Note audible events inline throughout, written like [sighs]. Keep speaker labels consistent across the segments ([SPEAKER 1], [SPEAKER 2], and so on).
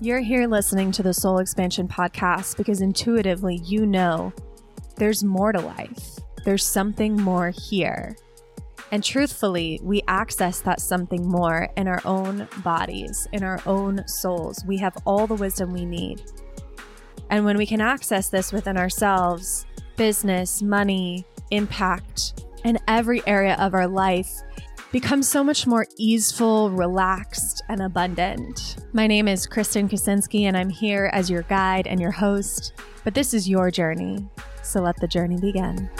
[SPEAKER 1] You're here listening to the Soul Expansion podcast because intuitively you know there's more to life. There's something more here. And truthfully, we access that something more in our own bodies, in our own souls. We have all the wisdom we need. And when we can access this within ourselves, business, money, impact, in every area of our life, become so much more easeful, relaxed, and abundant. My name is Kristen Kaczynski, and I'm here as your guide and your host. But this is your journey, so let the journey begin.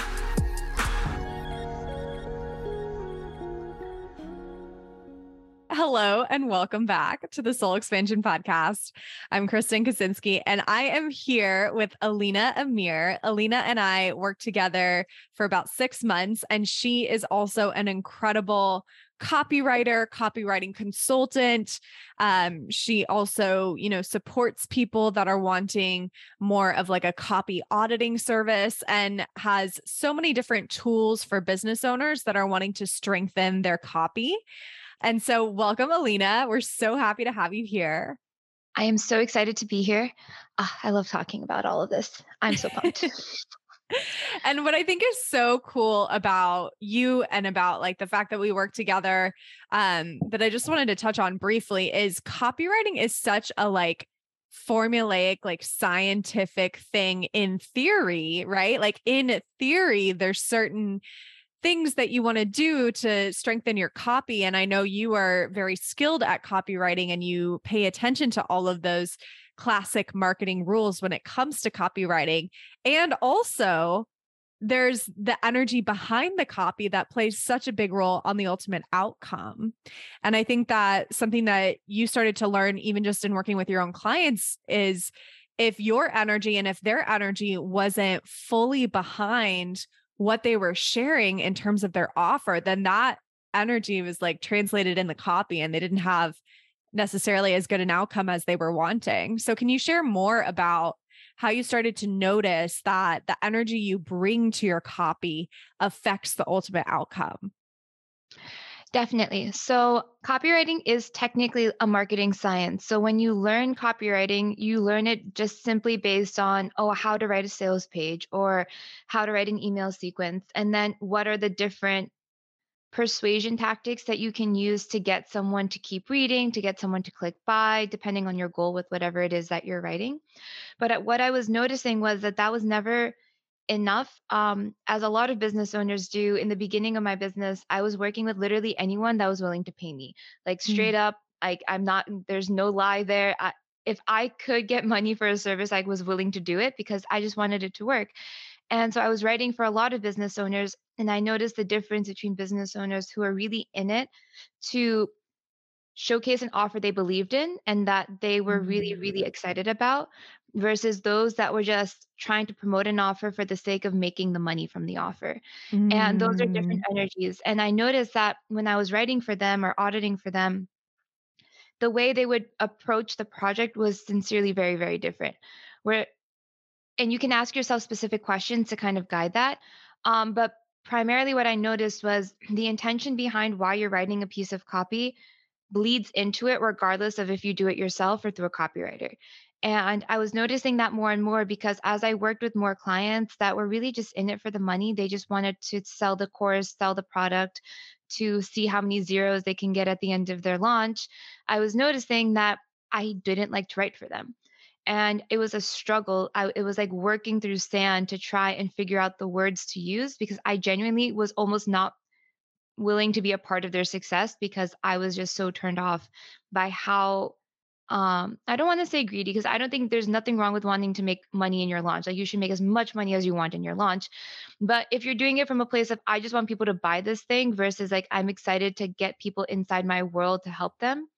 [SPEAKER 1] Hello and welcome back to the Soul Expansion Podcast. I'm Kristen Kaczynski and I am here with Alina Amir. Alina and I worked together for about six months, and she is also an incredible copywriter, copywriting consultant. Um, she also, you know, supports people that are wanting more of like a copy auditing service and has so many different tools for business owners that are wanting to strengthen their copy. And so, welcome, Alina. We're so happy to have you here.
[SPEAKER 2] I am so excited to be here. Uh, I love talking about all of this. I'm so pumped. [laughs]
[SPEAKER 1] and what I think is so cool about you and about like the fact that we work together, um, that I just wanted to touch on briefly is copywriting is such a like formulaic, like scientific thing in theory, right? Like in theory, there's certain things that you want to do to strengthen your copy. And I know you are very skilled at copywriting and you pay attention to all of those classic marketing rules when it comes to copywriting. And also, there's the energy behind the copy that plays such a big role on the ultimate outcome. And I think that something that you started to learn, even just in working with your own clients, is if your energy and if their energy wasn't fully behind what they were sharing in terms of their offer, then that energy was like translated in the copy and they didn't have necessarily as good an outcome as they were wanting. So, can you share more about how you started to notice that the energy you bring to your copy affects the ultimate outcome?
[SPEAKER 2] Definitely. So, copywriting is technically a marketing science. So, when you learn copywriting, you learn it just simply based on, oh, how to write a sales page or how to write an email sequence. And then, what are the different persuasion tactics that you can use to get someone to keep reading, to get someone to click buy, depending on your goal with whatever it is that you're writing. But uh, what I was noticing was that that was never enough um, as a lot of business owners do in the beginning of my business i was working with literally anyone that was willing to pay me like straight mm. up like i'm not there's no lie there I, if i could get money for a service i was willing to do it because i just wanted it to work and so i was writing for a lot of business owners and i noticed the difference between business owners who are really in it to showcase an offer they believed in and that they were really really mm. excited about versus those that were just trying to promote an offer for the sake of making the money from the offer. Mm. And those are different mm. energies. And I noticed that when I was writing for them or auditing for them, the way they would approach the project was sincerely very, very different. Where, and you can ask yourself specific questions to kind of guide that. Um, but primarily, what I noticed was the intention behind why you're writing a piece of copy bleeds into it, regardless of if you do it yourself or through a copywriter. And I was noticing that more and more because as I worked with more clients that were really just in it for the money, they just wanted to sell the course, sell the product, to see how many zeros they can get at the end of their launch. I was noticing that I didn't like to write for them. And it was a struggle. I, it was like working through sand to try and figure out the words to use because I genuinely was almost not willing to be a part of their success because I was just so turned off by how um i don't want to say greedy because i don't think there's nothing wrong with wanting to make money in your launch like you should make as much money as you want in your launch but if you're doing it from a place of i just want people to buy this thing versus like i'm excited to get people inside my world to help them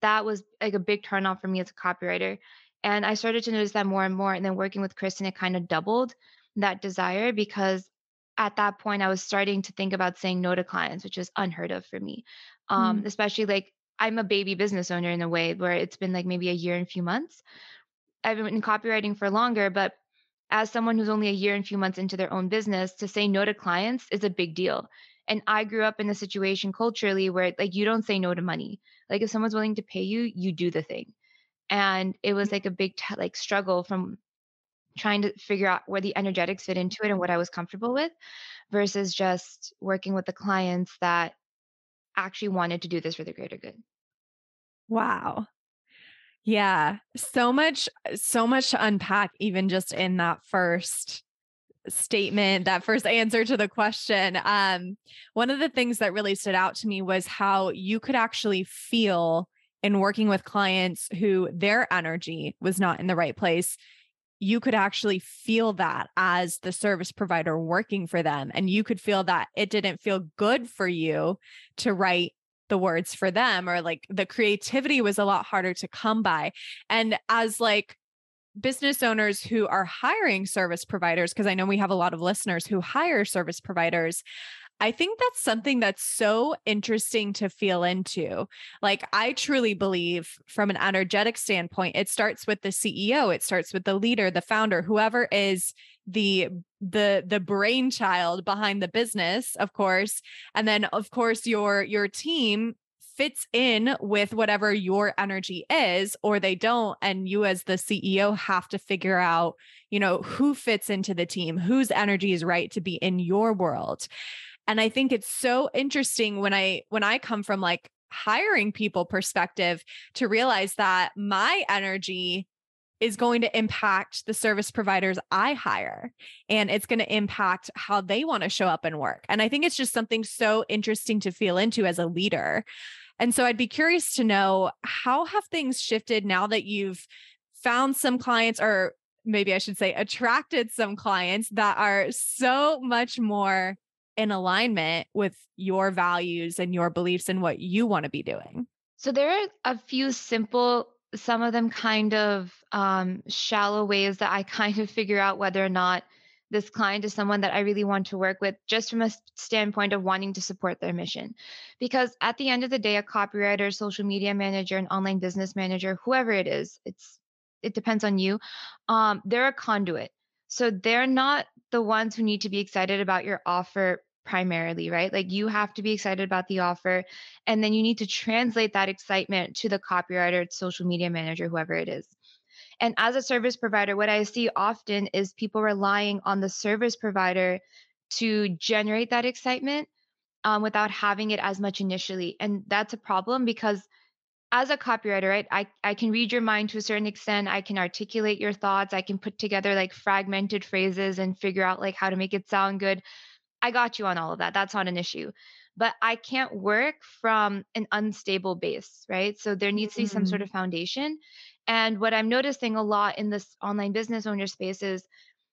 [SPEAKER 2] that was like a big turn off for me as a copywriter and i started to notice that more and more and then working with kristen it kind of doubled that desire because at that point i was starting to think about saying no to clients which is unheard of for me um, mm. especially like I'm a baby business owner in a way where it's been like maybe a year and a few months. I've been in copywriting for longer, but as someone who's only a year and a few months into their own business, to say no to clients is a big deal. And I grew up in a situation culturally where like you don't say no to money. Like if someone's willing to pay you, you do the thing. and it was mm. like a big t- like struggle from trying to figure out where the energetics fit into it and what I was comfortable with versus just working with the clients that actually wanted to do this for the greater good.
[SPEAKER 1] Wow. Yeah, so much so much to unpack even just in that first statement, that first answer to the question. Um one of the things that really stood out to me was how you could actually feel in working with clients who their energy was not in the right place you could actually feel that as the service provider working for them. And you could feel that it didn't feel good for you to write the words for them or like the creativity was a lot harder to come by. And as like business owners who are hiring service providers, because I know we have a lot of listeners who hire service providers, I think that's something that's so interesting to feel into. Like, I truly believe from an energetic standpoint, it starts with the CEO, it starts with the leader, the founder, whoever is the the the brainchild behind the business of course and then of course your your team fits in with whatever your energy is or they don't and you as the CEO have to figure out you know who fits into the team whose energy is right to be in your world. And I think it's so interesting when I when I come from like hiring people perspective to realize that my energy is going to impact the service providers I hire and it's going to impact how they want to show up and work. And I think it's just something so interesting to feel into as a leader. And so I'd be curious to know how have things shifted now that you've found some clients or maybe I should say attracted some clients that are so much more in alignment with your values and your beliefs and what you want to be doing?
[SPEAKER 2] So there are a few simple, some of them kind of um, shallow ways that I [laughs] kind of figure out whether or not this client is someone that I really want to work with, just from a standpoint of wanting to support their mission. Because at the end of the day, a copywriter, social media manager, an online business manager, whoever it is, it's it depends on you. Um, they're a conduit. So they're not the ones who need to be excited about your offer primarily, right? Like you have to be excited about the offer. And then you need to translate that excitement to the copywriter, social media manager, whoever it is. And as a service provider, what I see often is people relying on the service provider to generate that excitement um, without having it as much initially. And that's a problem because as a copywriter, right, I, I can read your mind to a certain extent. I can articulate your thoughts. I can put together like fragmented phrases and figure out like how to make it sound good. I got you on all of that. That's not an issue. But I can't work from an unstable base, right? So there needs to be some sort mm-hmm. of foundation. And what I'm noticing a lot in this online business owner space is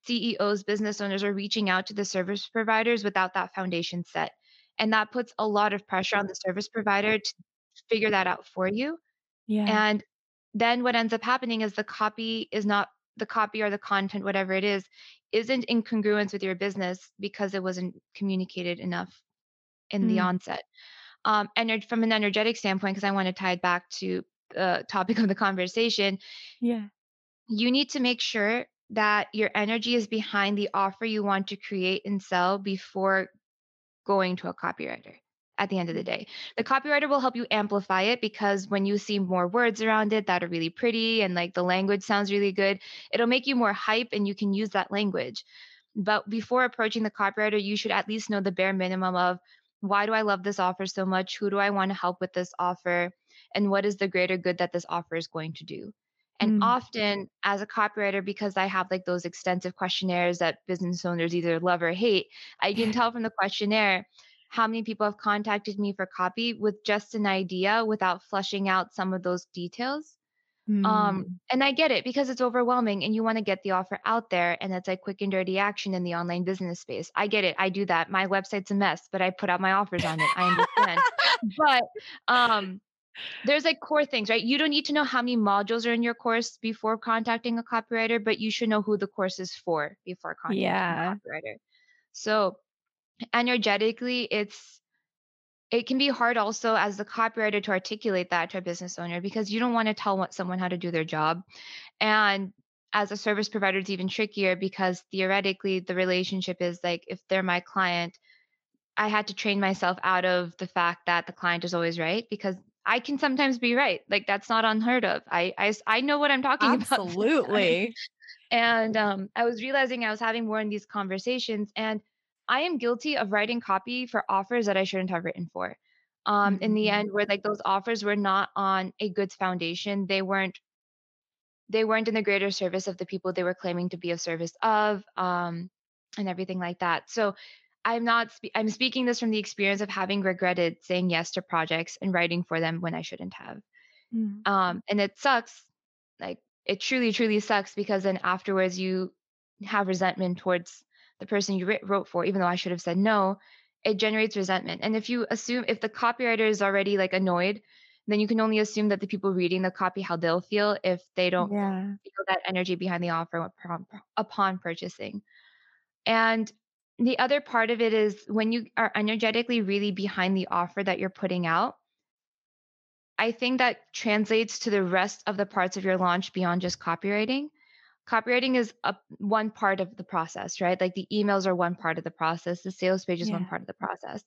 [SPEAKER 2] CEOs, business owners are reaching out to the service providers without that foundation set. And that puts a lot of pressure on the service provider to figure that out for you. Yeah. And then what ends up happening is the copy is not the copy or the content, whatever it is, isn't in congruence with your business because it wasn't communicated enough in mm. the onset. Um, and from an energetic standpoint, because I want to tie it back to the topic of the conversation,
[SPEAKER 1] yeah,
[SPEAKER 2] you need to make sure that your energy is behind the offer you want to create and sell before going to a copywriter at the end of the day. The copywriter will help you amplify it because when you see more words around it that are really pretty and like the language sounds really good, it'll make you more hype and you can use that language. But before approaching the copywriter, you should at least know the bare minimum of why do I love this offer so much? Who do I want to help with this offer? And what is the greater good that this offer is going to do? And mm. often, as a copywriter, because I have like those extensive questionnaires that business owners either love or hate, I can tell from the questionnaire how many people have contacted me for copy with just an idea without flushing out some of those details. Mm. Um, and I get it because it's overwhelming and you want to get the offer out there and it's like quick and dirty action in the online business space. I get it. I do that. My website's a mess, but I put out my offers on it. I understand. but um there's like core things, right? You don't need to know how many modules are in your course before contacting a copywriter, but you should know who the course is for before contacting yeah. a copywriter. So energetically it's it can be hard also as the copywriter to articulate that to a business owner because you don't want to tell what someone how to do their job and as a service provider it's even trickier because theoretically the relationship is like if they're my client i had to train myself out of the fact that the client is always right because I can sometimes be right. Like that's not unheard of. I I, I know what I'm talking
[SPEAKER 1] Absolutely. [laughs]
[SPEAKER 2] about. Absolutely. and um, I was realizing I was having more in these conversations, and I am guilty of writing copy for offers that I shouldn't have written for. Um, mm-hmm. In the end, where like those offers were not on a goods foundation, they weren't they weren't in the greater service of the people they were claiming to be of service of, um, and everything like that. So I'm not, spe- I'm speaking this from the experience of having regretted saying yes to projects and writing for them when I shouldn't have. Mm. Um, and it sucks. Like it truly, truly sucks because then afterwards you have resentment towards the person you wrote for, even though I should have said no. It generates resentment. And if you assume, if the copywriter is already like annoyed, then you can only assume that the people reading the copy how they'll feel if they don't yeah. feel that energy behind the offer upon, upon purchasing. And the other part of it is when you are energetically really behind the offer that you're putting out, I think that translates to the rest of the parts of your launch beyond just copywriting. Copywriting is a, one part of the process, right? Like the emails are one part of the process, the sales page is yeah. one part of the process.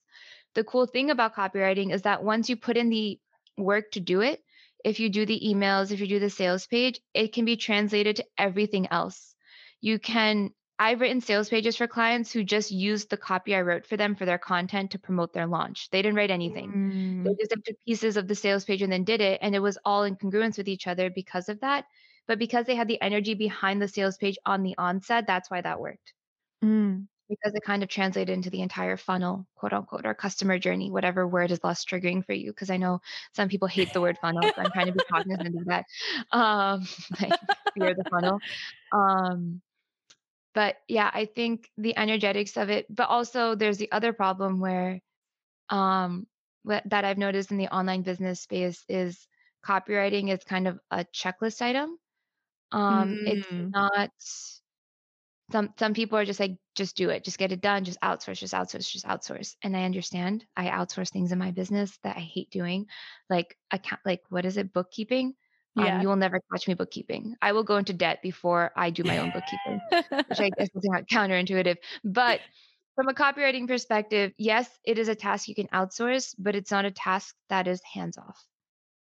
[SPEAKER 2] The cool thing about copywriting is that once you put in the work to do it, if you do the emails, if you do the sales page, it can be translated to everything else. You can I've written sales pages for clients who just used the copy I wrote for them for their content to promote their launch. They didn't write anything. Mm. They just took pieces of the sales page and then did it. And it was all in congruence with each other because of that. But because they had the energy behind the sales page on the onset, that's why that worked. Mm. Because it kind of translated into the entire funnel, quote unquote, or customer journey, whatever word is less triggering for you. Because I know some people hate the word funnel. So I'm trying to be cognizant of that. [laughs] Um, [laughs] like fear the funnel. Um, but yeah i think the energetics of it but also there's the other problem where um that i've noticed in the online business space is copywriting is kind of a checklist item um mm. it's not some some people are just like just do it just get it done just outsource just outsource just outsource and i understand i outsource things in my business that i hate doing like account like what is it bookkeeping um, yeah. Um, you will never catch me bookkeeping. I will go into debt before I do my own bookkeeping, which I guess is not counterintuitive. But from a copywriting perspective, yes, it is a task you can outsource, but it's not a task that is hands off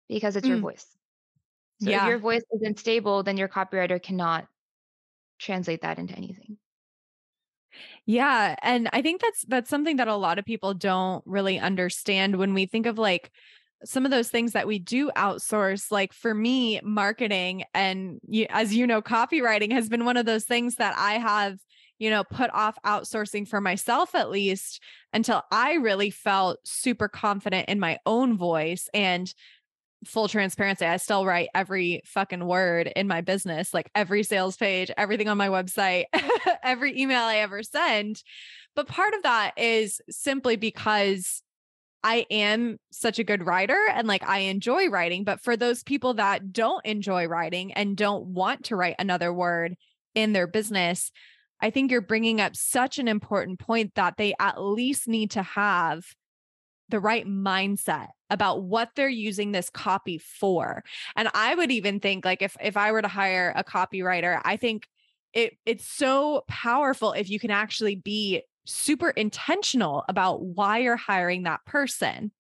[SPEAKER 2] because it's mm. your voice. So yeah. if your voice isn't stable, then your copywriter cannot translate that into anything.
[SPEAKER 1] Yeah, and I think that's that's something that a lot of people don't really understand when we think of like some of those things that we do outsource like for me marketing and you, as you know copywriting has been one of those things that i have you know put off outsourcing for myself at least until i really felt super confident in my own voice and full transparency i still write every fucking word in my business like every sales page everything on my website [laughs] every email i ever send but part of that is simply because I am such a good writer and like I enjoy writing. But for those people that don't enjoy writing and don't want to write another word in their business, I think you're bringing up such an important point that they at least need to have the right mindset about what they're using this copy for. And I would even think like if if I were to hire a copywriter, I think it it's so powerful if you can actually be super intentional about why you're hiring that person.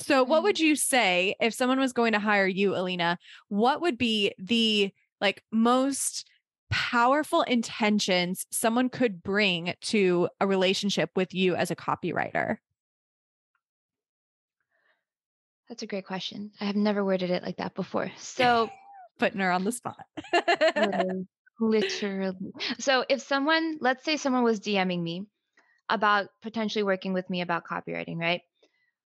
[SPEAKER 1] So, what mm-hmm. would you say if someone was going to hire you, Alina? What would be the like most powerful intentions someone could bring to a relationship with you as a copywriter?
[SPEAKER 2] That's a great question. I have never worded it like that before. [laughs] So,
[SPEAKER 1] putting her on the spot.
[SPEAKER 2] literally. So, if someone, let's say someone was DMing me about potentially working with me about copywriting, right?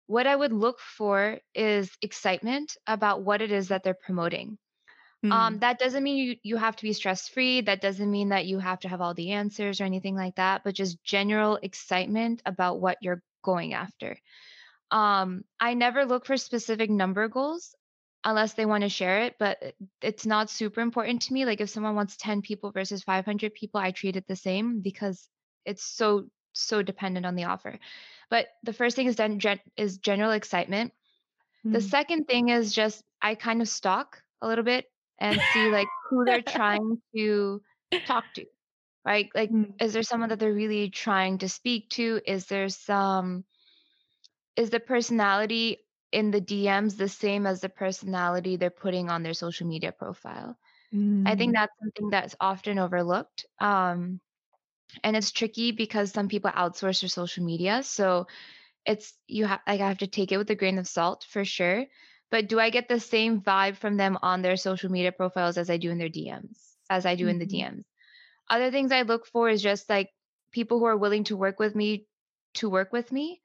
[SPEAKER 2] What I would look for is excitement about what it is that they're promoting. Mm-hmm. Um, that doesn't mean you, you have to be stress free. That doesn't mean that you have to have all the answers or anything like that, but just general excitement about what you're going after. Um, I never look for specific number goals unless they want to share it, but it's not super important to me. Like if someone wants 10 people versus 500 people, I treat it the same because it's so so dependent on the offer. But the first thing is done gen- is general excitement. Mm. The hmm. second thing is just I kind of stalk a little bit and see like who they're [laughs] trying to talk to. Right? Like mm. is there someone that they're really trying to speak to? Is there some is the personality in the DMs the same as the personality they're putting on their social media profile. Mm. I think mm. that's something that's often overlooked. Um, and it's tricky because some people outsource their social media. So it's you have like I have to take it with a grain of salt for sure. But do I get the same vibe from them on their social media profiles as I do in their DMs, as I do mm-hmm. in the mm-hmm. DMs? Other things I look for is just like people who are willing to work with me to work with me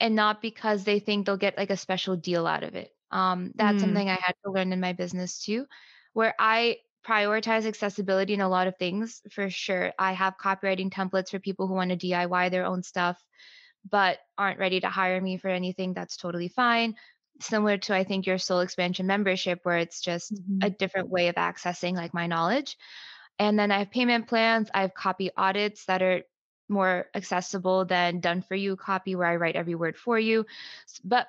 [SPEAKER 2] and not because they think they'll get like a special deal out of it. Um, that's mm. something I had to learn in my business too, where I prioritize accessibility in a lot of things for sure. I have copywriting templates for people who want to DIY their own stuff, but aren't ready to hire me for anything. That's totally fine. Similar to, I think, your soul expansion membership, where it's just mm-hmm. a different way of accessing like my knowledge. And then I have payment plans, I have copy audits that are more accessible than done for you copy where I write every word for you. But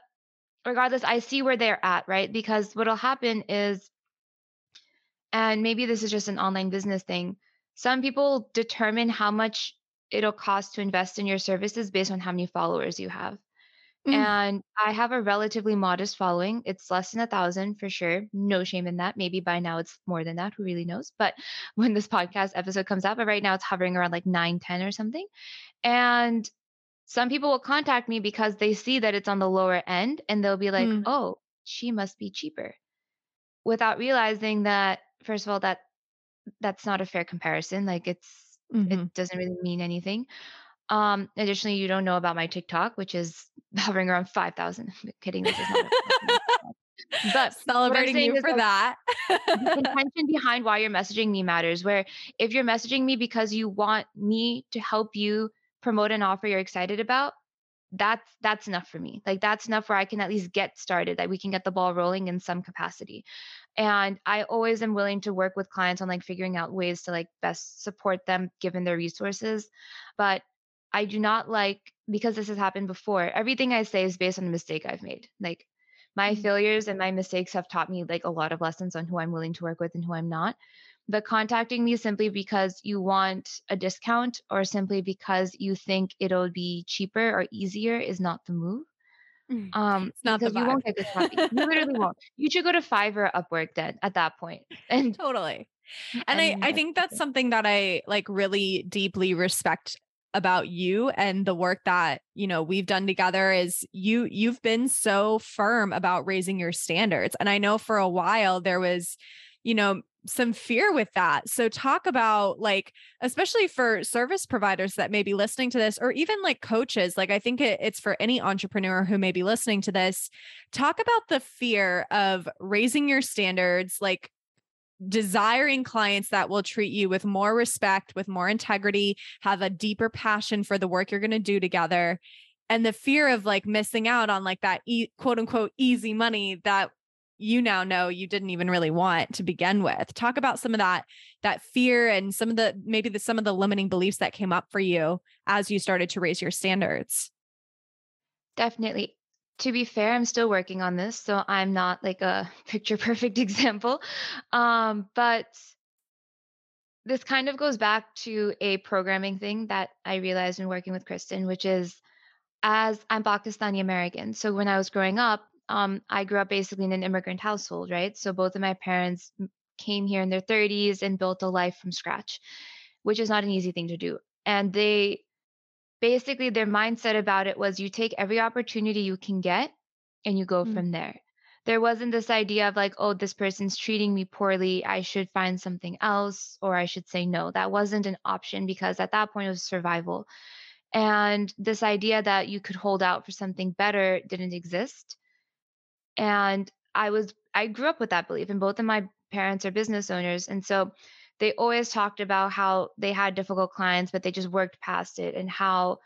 [SPEAKER 2] regardless, I see where they're at, right? Because what'll happen is, and maybe this is just an online business thing, some people determine how much it'll cost to invest in your services based on how many followers you have. Mm. And I have a relatively modest following. It's less than a thousand for sure. No shame in that. Maybe by now it's more than that. Who really knows? But [laughs] when this podcast episode comes out, but right now it's hovering around like nine, 10 or something. And some people will contact me because they see that it's on the lower end and they'll be like, mm. oh, she must be cheaper. Without realizing that, first of all, that that's not a fair comparison. Like it's mm-hmm. it doesn't really mean anything. Um, additionally, you don't know about my TikTok, which is hovering around 5,000. kidding. This is not [laughs]
[SPEAKER 1] but celebrating you for that.
[SPEAKER 2] the [laughs] intention behind why you're messaging me matters. Where if you're messaging me because you want me to help you promote an offer you're excited about, that's that's enough for me. Like that's enough where I can at least get started, that we can get the ball rolling in some capacity. And I always am willing to work with clients on like figuring out ways to like best support them given their resources. But I do not like because this has happened before. Everything I say is based on a mistake I've made. Like my mm-hmm. failures and my mistakes have taught me like a lot of lessons on who I'm willing to work with and who I'm not. But contacting me simply because you want a discount or simply because you think it'll be cheaper or easier is not the move.
[SPEAKER 1] Mm, um, it's not because
[SPEAKER 2] you won't get this [laughs] happy. you literally won't. You should go to Fiverr Upwork then at that point. [laughs] And
[SPEAKER 1] totally. And, and I, I think that's something that I like really deeply respect about you and the work that you know we've done together is you you've been so firm about raising your standards and i know for a while there was you know some fear with that. So talk about like especially for service providers that may be listening to this or even like coaches like i think it, it's for any entrepreneur who may be listening to this talk about the fear of raising your standards like desiring clients that will treat you with more respect, with more integrity, have a deeper passion for the work you're going to do together. And the fear of like missing out on like that e- quote unquote easy money that you now know you didn't even really want to begin with. Talk about some of that that fear and some of the maybe the some of the limiting beliefs that came up for you as you started to raise your standards.
[SPEAKER 2] Definitely to be fair, I'm still working on this, so I'm not like a [laughs] picture perfect example. Um, but this kind of goes back to a programming thing that I realized in working with Kristen, which is as I'm Pakistani American. So when I was growing up, um, I grew up basically in an immigrant household, right? So both of my parents came here in their 30s and built a life from scratch, which is not an easy thing to do. And they basically their mindset about it was you take every opportunity you can get and you go mm-hmm. from there. There wasn't this idea of like, oh, this person's treating me poorly. I should find something else or I should say no. That wasn't an option because at that point it was survival. And this idea that you could hold out for something better didn't exist. And I was, I grew up with that belief, and both of my parents are business owners. And so they always talked about how they had difficult clients, but they just worked past it and how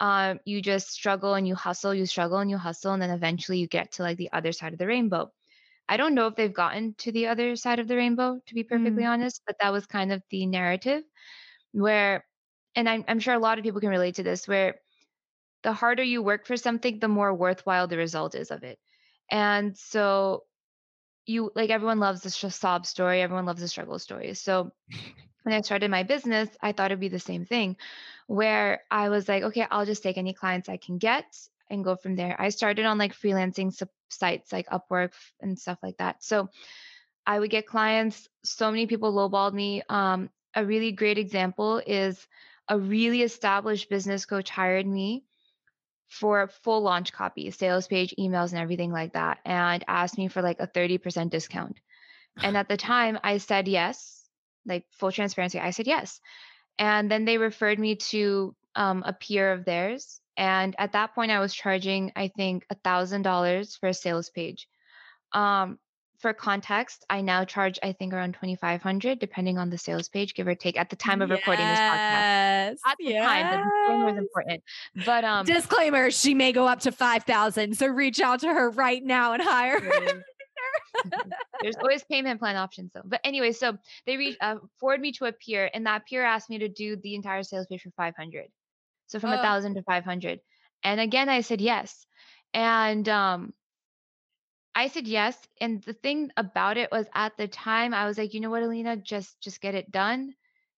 [SPEAKER 2] um, you just struggle and you hustle, you struggle and you hustle, and then eventually you get to like the other side of the rainbow. I don't know if they've gotten to the other side of the rainbow, to be perfectly mm. honest, but that was kind of the narrative where, and I'm, I'm sure a lot of people can relate to this, where the harder you work for something, the more worthwhile the result is of it. And so you like everyone loves the sob story, everyone loves the struggle story. So [laughs] when I started my business, I thought it'd be the same thing where I was like, okay, I'll just take any clients I can get. and go from there. I started on like freelancing sites like Upwork and stuff like that. So I would get clients. So many people lowballed me. Um, a really great example is a really established business coach hired me for full launch copy, sales page, emails, and everything like that, and asked me for like a 30% discount. And at the time, I said yes, like full transparency. I said yes. And then they referred me to um, a peer of theirs. And at that point, I was charging, I think, a $1,000 for a sales page. Um, for context, I now charge I think around 2500 depending on the sales page give or take at the time of yes, recording this podcast. At the yes. time, the disclaimer is important. But um
[SPEAKER 1] disclaimer, she may go up to 5000. So reach out to her right now and hire her. [laughs]
[SPEAKER 2] There's always payment plan options though. But anyway, so they reach uh, forward me to a peer and that peer asked me to do the entire sales page for 500. So from a oh. 1000 to 500. And again I said yes. And um I said yes. And the thing about it was at the time I was like, you know what, Alina, just just get it done.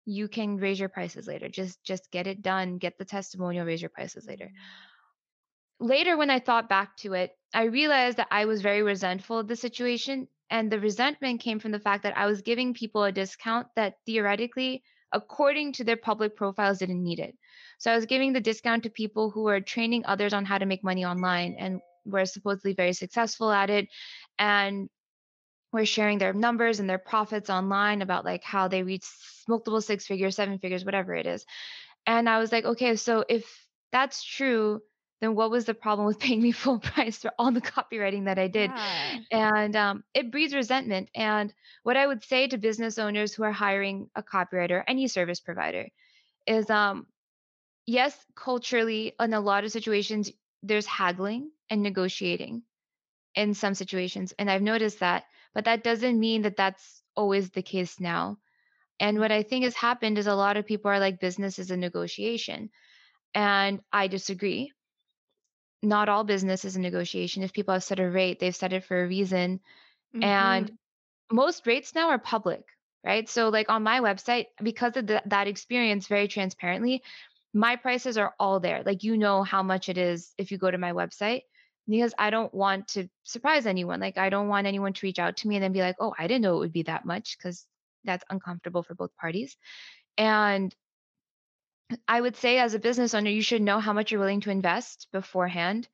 [SPEAKER 2] You can raise your prices later. Just just get it done. Get the testimonial, raise your prices later. Mm-hmm. Later, when I thought back to it, I realized that I was very resentful of the situation. And the resentment came from the fact that I was giving people a discount that theoretically, according to their public profiles, didn't need it. So I was giving the discount to people who were training others on how to make money online and were supposedly very successful at it and were sharing their numbers and their profits online about like how they reach multiple six figures, seven figures, whatever it is. And I was like, okay, so if that's true, then what was the problem with [laughs] paying me full price for all the copywriting that I did? Yeah. And um, it breeds resentment. And what I would say to business owners who are hiring a copywriter, any service provider, is um, yes, culturally, in a lot of situations, there's haggling and negotiating in some situations. And I've noticed that, but that doesn't mean that that's always the case now. And what I think has happened is a lot of people are like, business is a negotiation. And I disagree. Not all business is a negotiation. If people have set a rate, they've set it for a reason. Mm-hmm. And most rates now are public, right? So, like on my website, because of the, that experience, very transparently, my prices are all there. Like you know how much it is if you go to my website because I don't want to surprise anyone. Like I don't want anyone to reach out to me and then be like, "Oh, I didn't know it would be that much" because that's uncomfortable for both parties. And I would say as a business owner, you should know how much you're willing to invest beforehand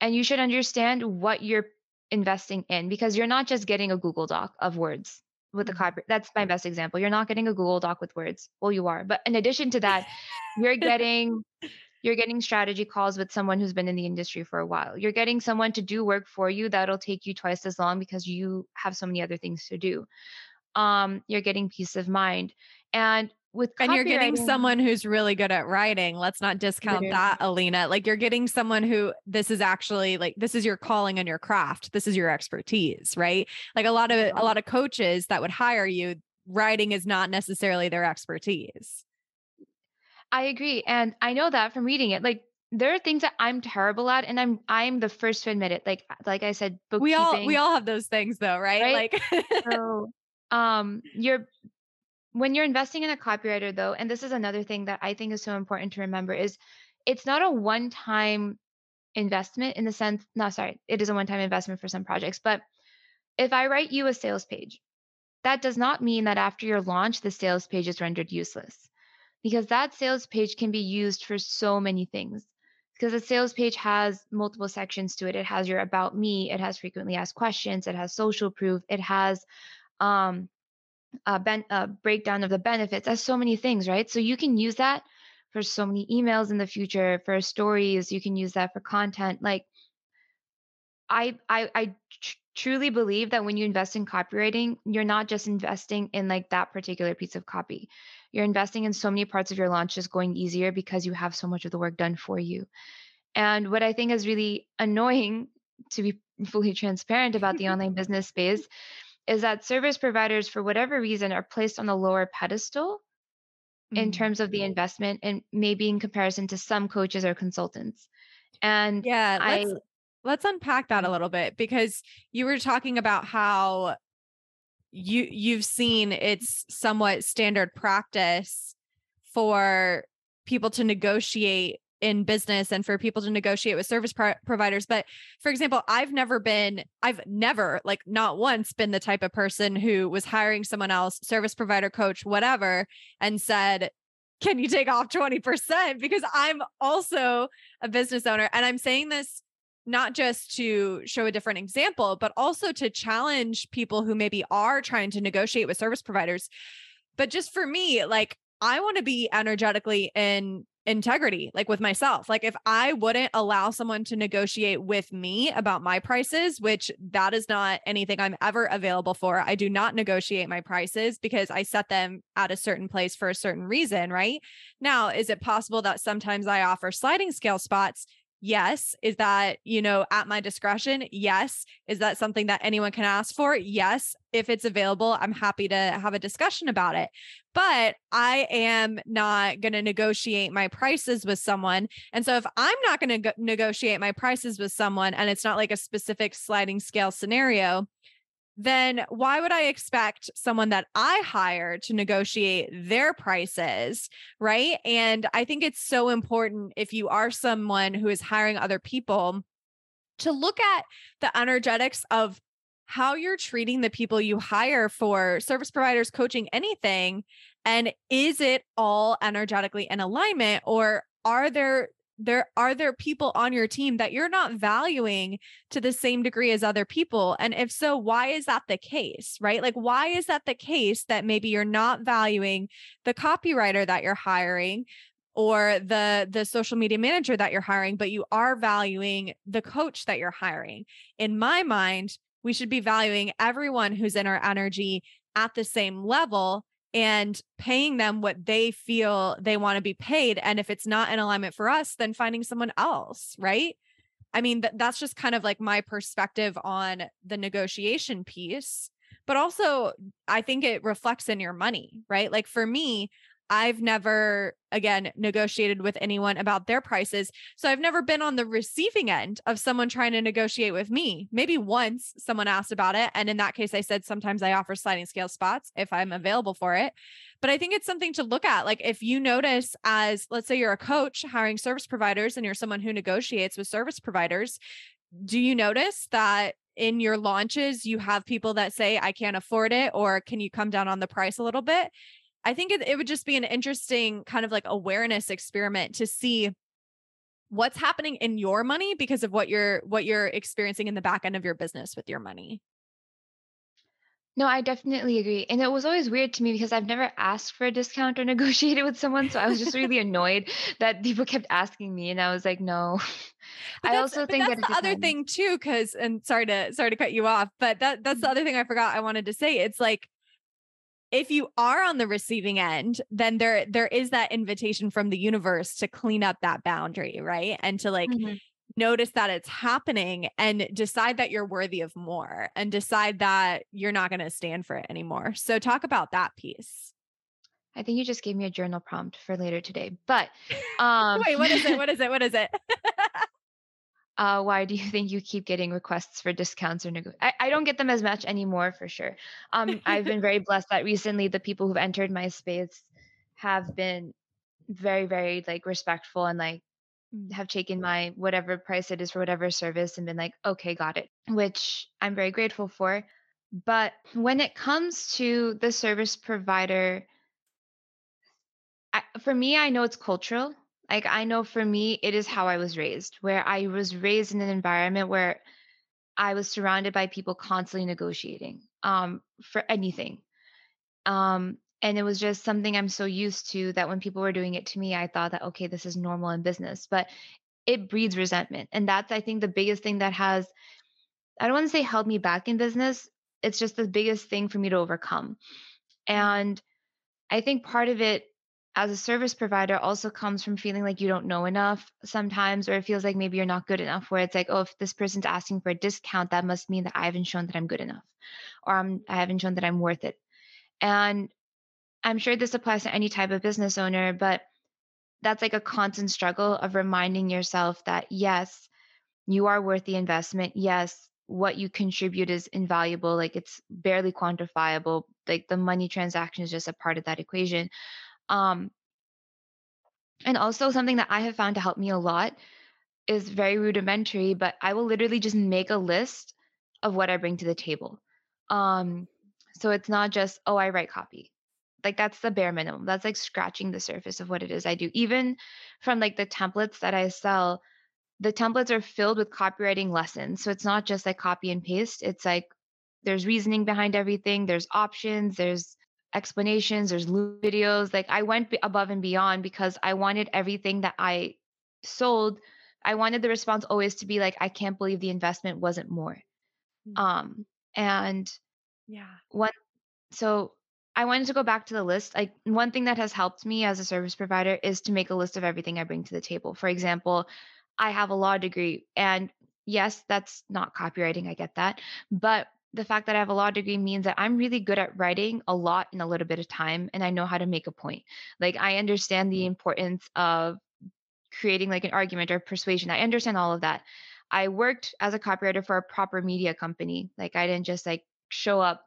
[SPEAKER 2] and you should understand what you're investing in because you're not just getting a Google Doc of words with the mm-hmm. copy. That's my best example. You're not getting a Google Doc with words. Well, you are. But in addition to that, [laughs] you're getting you're getting strategy calls with someone who's been in the industry for a while. You're getting someone to do work for you that'll take you twice as long because you have so many other things to do. Um, you're getting peace of mind. And with
[SPEAKER 1] and you're getting someone who's really good at writing let's not discount literally. that alina like you're getting someone who this is actually like this is your calling and your craft this is your expertise right like a lot of a lot of coaches that would hire you writing is not necessarily their expertise
[SPEAKER 2] i agree and i know that from reading it like there are things that I'm terrible at, and I'm I'm the first to admit it. Like like I said,
[SPEAKER 1] we all we all have those things though, right? right? Like [laughs]
[SPEAKER 2] so, um, you're when you're investing in a copywriter though and this is another thing that i think is so important to remember is it's not a one time investment in the sense no sorry it is a one time investment for some projects but if i write you a sales page that does not mean that after your launch the sales page is rendered useless because that sales page can be used for so many things because a sales page has multiple sections to it it has your about me it has frequently asked questions it has social proof it has um, uh, ben, uh, breakdown of the benefits That's so many things, right? So you can use that for so many emails in the future, for stories. You can use that for content. Like, I I I truly believe that when you invest in copywriting, you're not just investing in like that particular piece of copy. You're investing in so many parts of your launch just going easier because you have so much of the work done for you. And what I think is really annoying to be [laughs] fully transparent about the [laughs] online business space is that service providers, for whatever reason, are placed on a lower pedestal mm-hmm. in terms of the investment and maybe in comparison to some coaches or consultants. And
[SPEAKER 1] yeah, let's, I let's unpack that a little bit because you were talking about how you you've seen it's somewhat standard practice for people to negotiate in business and for people to negotiate with service pro- providers but for example i've never been i've never like not once been the type of person who was hiring someone else service provider coach whatever and said can you take off 20% because i'm also a business owner and i'm saying this not just to show a different example but also to challenge people who maybe are trying to negotiate with service providers but just for me like I want to be energetically in integrity, like with myself. Like if I wouldn't allow someone to negotiate with me about my prices, which that is not anything I'm ever available for. I do not negotiate my prices because I set them at a certain place for a certain reason, right? Now, is it possible that sometimes I offer sliding scale spots? Yes. Is that, you know, at my discretion? Yes. Is that something that anyone can ask for? Yes. If it's available, I'm happy to have a discussion about it. But I am not going to negotiate my prices with someone. And so if I'm not going to negotiate my prices with someone and it's not like a specific sliding scale scenario, then why would I expect someone that I hire to negotiate their prices? Right. And I think it's so important if you are someone who is hiring other people to look at the energetics of how you're treating the people you hire for service providers, coaching, anything. And is it all energetically in alignment or are there there are there people on your team that you're not valuing to the same degree as other people? And if so why is that the case right? Like why is that the case that maybe you're not valuing the copywriter that you're hiring or the the social media manager that you're hiring but you are valuing the coach that you're hiring? In my mind we should be valuing everyone who's in our energy at the same level and paying them what they feel they want to be paid. And if it's not in alignment for us, then finding someone else, right? I mean, th- that's just kind of like my perspective on the negotiation piece. But also, I think it reflects in your money, right? Like for me, I've never, again, negotiated with anyone about their prices. So I've never been on the receiving end of someone trying to negotiate with me. Maybe once someone asked about it. And in that case, I said sometimes I offer sliding scale spots if I'm available for it. But I think it's something to look at. Like if you notice, as let's say you're a coach hiring service providers and you're someone who negotiates with service providers, do you notice that in your launches you have people that say i can't afford it or can you come down on the price a little bit I think it, it would just be an interesting kind of like awareness experiment to see what's happening in your money because of what you're what you're experiencing in the back end of your business with your money.
[SPEAKER 2] No, I definitely agree. And it was always weird to me because I've never asked for a discount or [laughs] negotiated with someone. So I was just really [laughs] annoyed that people kept asking me. And I was like, no. [laughs]
[SPEAKER 1] I also think that's that the other thing too, because and sorry to sorry to cut you off, but that that's the mm-hmm. other thing I forgot I wanted to say. It's like if you are on the receiving end then there there is that invitation from the universe to clean up that boundary right and to like mm-hmm. notice that it's happening and decide that you're worthy of more and decide that you're not going to stand for it anymore so talk about that piece
[SPEAKER 2] I think you just gave me a journal prompt for later today. But [laughs] um
[SPEAKER 1] wait, [laughs] what is it? What is it? What is it?
[SPEAKER 2] Uh, why do you [laughs] think you keep getting requests for discounts or nego- I, I don't get them as much anymore for sure. Um, I've been very [laughs] blessed that recently the people who've entered my space have been very, very like respectful and like have taken my whatever price it is for whatever service and been like, okay, got it, which I'm very grateful for. But when it comes to the service provider, I, for me, I know it's cultural like I know for me, it is how I was raised, where I was raised in an environment where I was surrounded by people constantly negotiating um, for anything. Um, and it was just something I'm so used to that when people were doing it to me, I thought that, okay, this is normal in business. But it breeds resentment. And that's, I think, the biggest thing that has, I don't want to say held me back in business. It's just the biggest thing for me to overcome. And I think part of it as a service provider also comes from feeling like you don't know enough sometimes, or it feels like maybe you're not good enough, where it's like, oh, if this person's asking for a discount, that must mean that I haven't shown that I'm good enough, or I'm, I haven't shown that I'm worth it. And I'm sure this applies to any type of business owner, but that's like a constant struggle of reminding yourself that yes, you are worth the investment. Yes, what you contribute is invaluable. Like it's barely quantifiable. Like the money transaction is just a part of that equation um And also something that I have found to help me a lot is very rudimentary, but I will literally just make a list of what I bring to the table. Um, so it's not just, oh, I write copy. Like that's the bare minimum. That's like scratching the surface of what it is I do. Even from like the templates that I sell, the templates are filled with copywriting lessons. So it's not just like copy and paste. It's like there's reasoning behind everything, there's options, there's explanations, there's videos. Like I went above and beyond because I wanted everything that I sold. I wanted the response always to be like, I can't believe the investment wasn't more. Mm-hmm. Um, and
[SPEAKER 1] yeah,
[SPEAKER 2] one, so I wanted to go back to the list. Like one thing that has helped me as a service provider is to make a list of everything I bring to the table. For example, I have a law degree and yes, that's not copywriting. I get that. But the fact that I have a law degree means that I'm really good at writing a lot in a little bit of time and I know how to make a point. Like I understand the mm-hmm. importance of creating like an argument or persuasion. I understand all of that. I worked as a copywriter for a proper media company. Like I didn't just like show up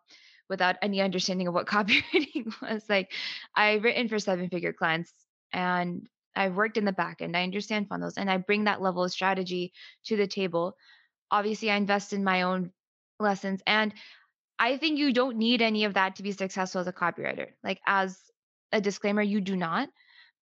[SPEAKER 2] without any understanding of what [laughs] copywriting was. Like I've written for seven figure clients and I've worked in the back end. I understand funnels and I bring that level of strategy to the table. Obviously, I invest in my own lessons. And I think you don't need any of that to be successful as a copywriter. Like, as a disclaimer, you do not.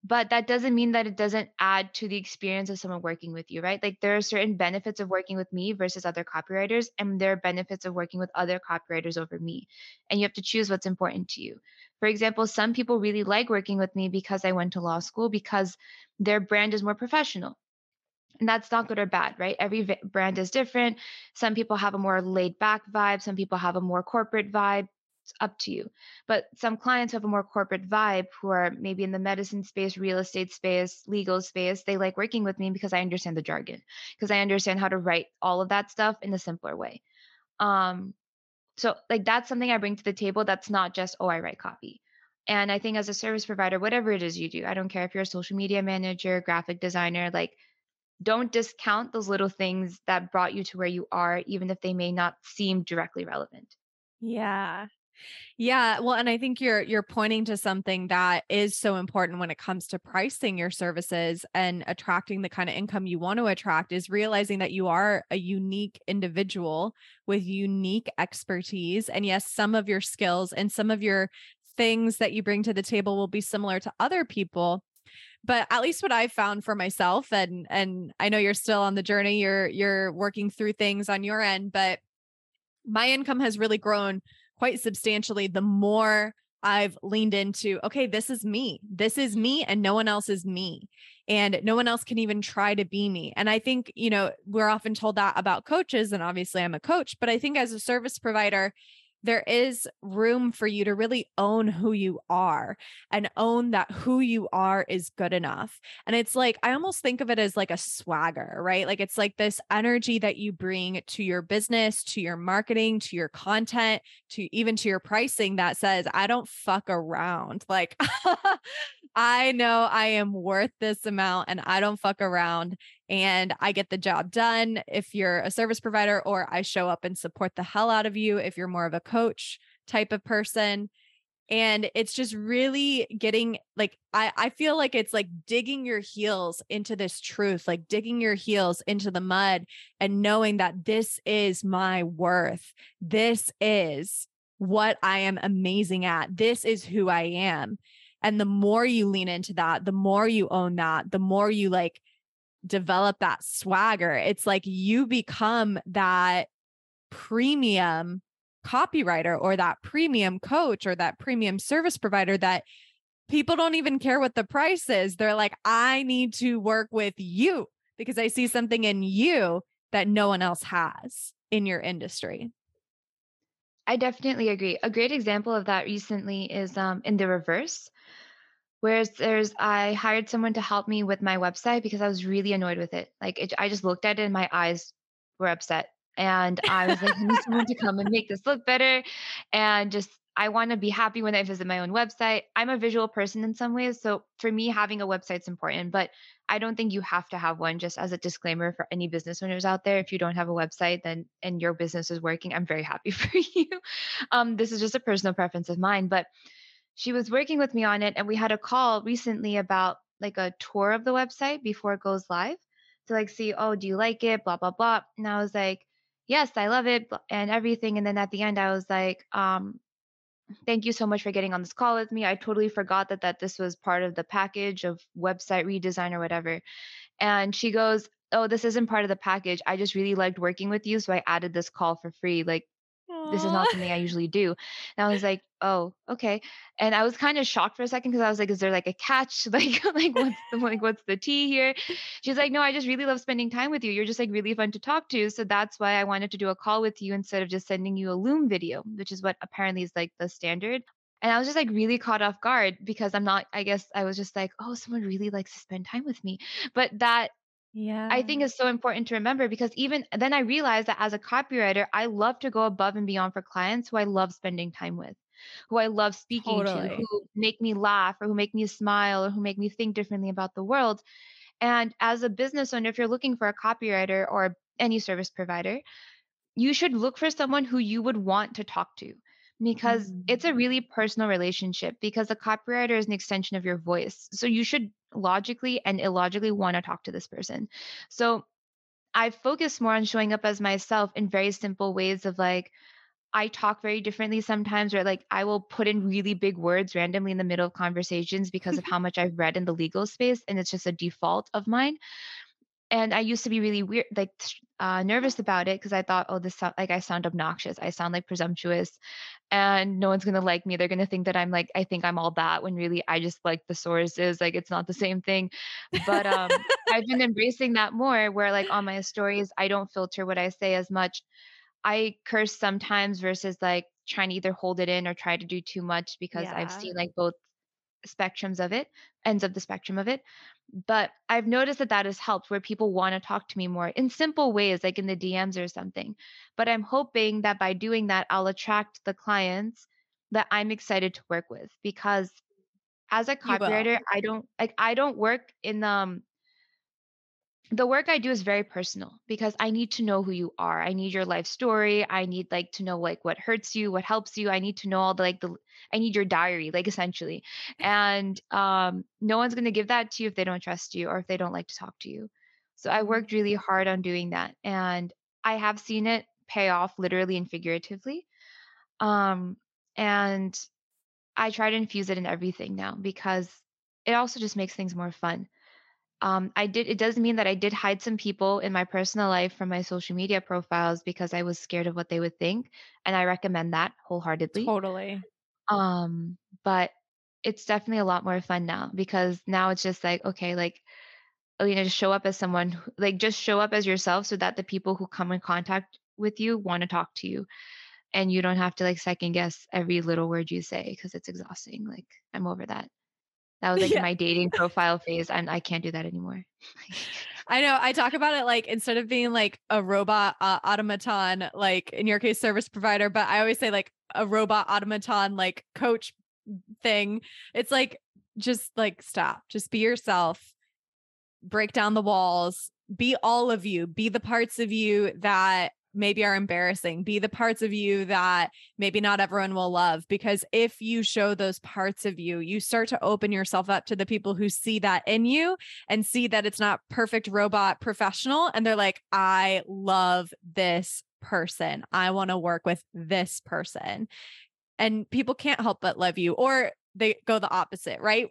[SPEAKER 2] But that doesn't mean that it doesn't add to the experience of someone working with you, right? Like, there are certain benefits of working with me versus other copywriters, and there are benefits of working with other copywriters over me. And you have to choose what's important to you. For example, some people really like working with me because I went to law school because their brand is more professional and that's not good or bad, right? Every v- brand is different. Some people have a more laid back vibe, some people have a more corporate vibe. It's up to you. But some clients who have a more corporate vibe who are maybe in the medicine space, real estate space, legal space. They like working with me because I understand the jargon, because I understand how to write all of that stuff in a simpler way. Um, so like that's something I bring to the table that's not just, oh, I write copy. And I think as a service provider, whatever it is you do, I don't care if you're a social media manager, graphic designer, like don't discount those little things that brought you to where you are, even if they may not seem directly relevant.
[SPEAKER 1] Yeah. Yeah, well and I think you're you're pointing to something that is so important when it comes to pricing your services and attracting the kind of income you want to attract is realizing that you are a unique individual with unique expertise and yes, some of your skills and some of your things that you bring to the table will be similar to other people, but at least what I've found for myself and and I know you're still on the journey you're you're working through things on your end but my income has really grown quite substantially the more I've leaned into okay this is me. This is me and no one else is me and no one else can even try to be me. And I think you know we're often told that about coaches and obviously I'm a coach but I think as a service provider there is room for you to really own who you are and own that who you are is good enough. And it's like, I almost think of it as like a swagger, right? Like it's like this energy that you bring to your business, to your marketing, to your content, to even to your pricing that says, I don't fuck around. Like, [laughs] I know I am worth this amount and I don't fuck around and I get the job done if you're a service provider, or I show up and support the hell out of you if you're more of a coach type of person. And it's just really getting like, I, I feel like it's like digging your heels into this truth, like digging your heels into the mud and knowing that this is my worth. This is what I am amazing at. This is who I am. And the more you lean into that, the more you own that, the more you like develop that swagger. It's like you become that premium copywriter or that premium coach or that premium service provider that people don't even care what the price is. They're like, I need to work with you because I see something in you that no one else has in your industry.
[SPEAKER 2] I definitely agree. A great example of that recently is um, in the reverse. Whereas there's, I hired someone to help me with my website because I was really annoyed with it. Like it, I just looked at it and my eyes were upset. And I was like, I need someone to come and make this look better. And just, I want to be happy when I visit my own website. I'm a visual person in some ways. So for me, having a website's important, but I don't think you have to have one. Just as a disclaimer for any business owners out there, if you don't have a website, then and your business is working, I'm very happy [laughs] for you. Um, this is just a personal preference of mine. But she was working with me on it and we had a call recently about like a tour of the website before it goes live to like see, oh, do you like it? Blah blah blah. And I was like, yes, I love it and everything. And then at the end, I was like, um, thank you so much for getting on this call with me. I totally forgot that that this was part of the package of website redesign or whatever. And she goes, "Oh, this isn't part of the package. I just really liked working with you, so I added this call for free. Like this is not something I usually do. And I was like, oh, okay. And I was kind of shocked for a second because I was like, is there like a catch? [laughs] Like, like what's the like what's the tea here? She's like, no, I just really love spending time with you. You're just like really fun to talk to. So that's why I wanted to do a call with you instead of just sending you a Loom video, which is what apparently is like the standard. And I was just like really caught off guard because I'm not, I guess I was just like, oh, someone really likes to spend time with me. But that
[SPEAKER 1] yeah.
[SPEAKER 2] I think is so important to remember because even then I realized that as a copywriter, I love to go above and beyond for clients who I love spending time with, who I love speaking totally. to, who make me laugh or who make me smile or who make me think differently about the world. And as a business owner, if you're looking for a copywriter or any service provider, you should look for someone who you would want to talk to because mm-hmm. it's a really personal relationship because the copywriter is an extension of your voice. So you should logically and illogically want to talk to this person. So I focus more on showing up as myself in very simple ways of like, I talk very differently sometimes, or like I will put in really big words randomly in the middle of conversations because of [laughs] how much I've read in the legal space. And it's just a default of mine and I used to be really weird, like uh, nervous about it because I thought, oh, this sound like I sound obnoxious. I sound like presumptuous, and no one's gonna like me. They're gonna think that I'm like I think I'm all that when really I just like the sources. Like it's not the same thing. But um, I've been embracing that more. Where like on my stories, I don't filter what I say as much. I curse sometimes versus like trying to either hold it in or try to do too much because yeah. I've seen like both spectrums of it, ends of the spectrum of it. But I've noticed that that has helped where people want to talk to me more in simple ways, like in the DMs or something. But I'm hoping that by doing that, I'll attract the clients that I'm excited to work with because as a copywriter, I don't like I don't work in um the work I do is very personal because I need to know who you are. I need your life story. I need like to know like what hurts you, what helps you. I need to know all the like the I need your diary, like essentially. And um no one's gonna give that to you if they don't trust you or if they don't like to talk to you. So I mm-hmm. worked really hard on doing that. And I have seen it pay off literally and figuratively. Um and I try to infuse it in everything now because it also just makes things more fun um, I did. It doesn't mean that I did hide some people in my personal life from my social media profiles because I was scared of what they would think, and I recommend that wholeheartedly.
[SPEAKER 1] Totally.
[SPEAKER 2] Um, but it's definitely a lot more fun now because now it's just like okay, like you know, just show up as someone, who, like just show up as yourself, so that the people who come in contact with you want to talk to you, and you don't have to like second guess every little word you say because it's exhausting. Like I'm over that. That was [laughs] like yeah. my dating profile phase, and I can't do that anymore. [laughs]
[SPEAKER 1] I know. I talk about it like instead of being like a robot uh, automaton, like in your case, service provider, but I always say like a robot automaton, like coach thing. It's like just like stop, just be yourself, break down the walls, be all of you, be the parts of you that maybe are embarrassing, be the parts of you that maybe not everyone will love. Because if you show those parts of you, you start to open yourself up to the people who see that in you and see that it's not perfect robot professional. And they're like, I love this person. I want to work with this person. And people can't help but love you, or they go the opposite, right?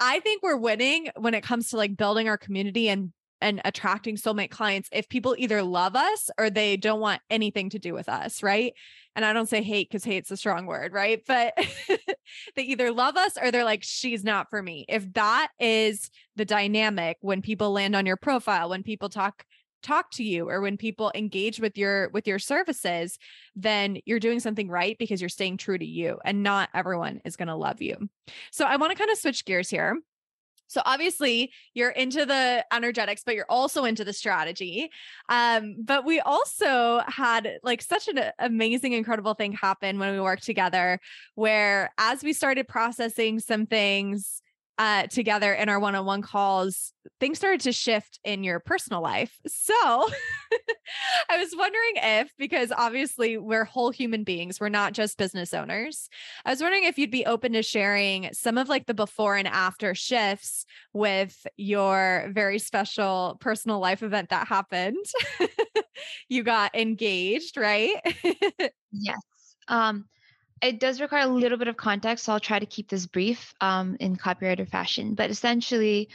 [SPEAKER 1] I think we're winning when it comes to like building our community and and attracting soulmate clients if people either love us or they don't want anything to do with us, right? And I don't say hate because hate's a strong word, right? But [laughs] they either love us or they're like, she's not for me. If that is the dynamic when people land on your profile, when people talk talk to you or when people engage with your with your services then you're doing something right because you're staying true to you and not everyone is going to love you so i want to kind of switch gears here so obviously you're into the energetics, but you're also into the strategy. Um, but we also had like such an amazing, incredible thing happen when we worked together, where as we started processing some things, uh, together in our one-on-one calls, things started to shift in your personal life. So [laughs] I was wondering if, because obviously we're whole human beings, we're not just business owners. I was wondering if you'd be open to sharing some of like the before and after shifts with your very special personal life event that happened. [laughs] you got engaged, right? [laughs]
[SPEAKER 2] yes. Um, it does require a little bit of context, so I'll try to keep this brief um, in copywriter fashion. But essentially,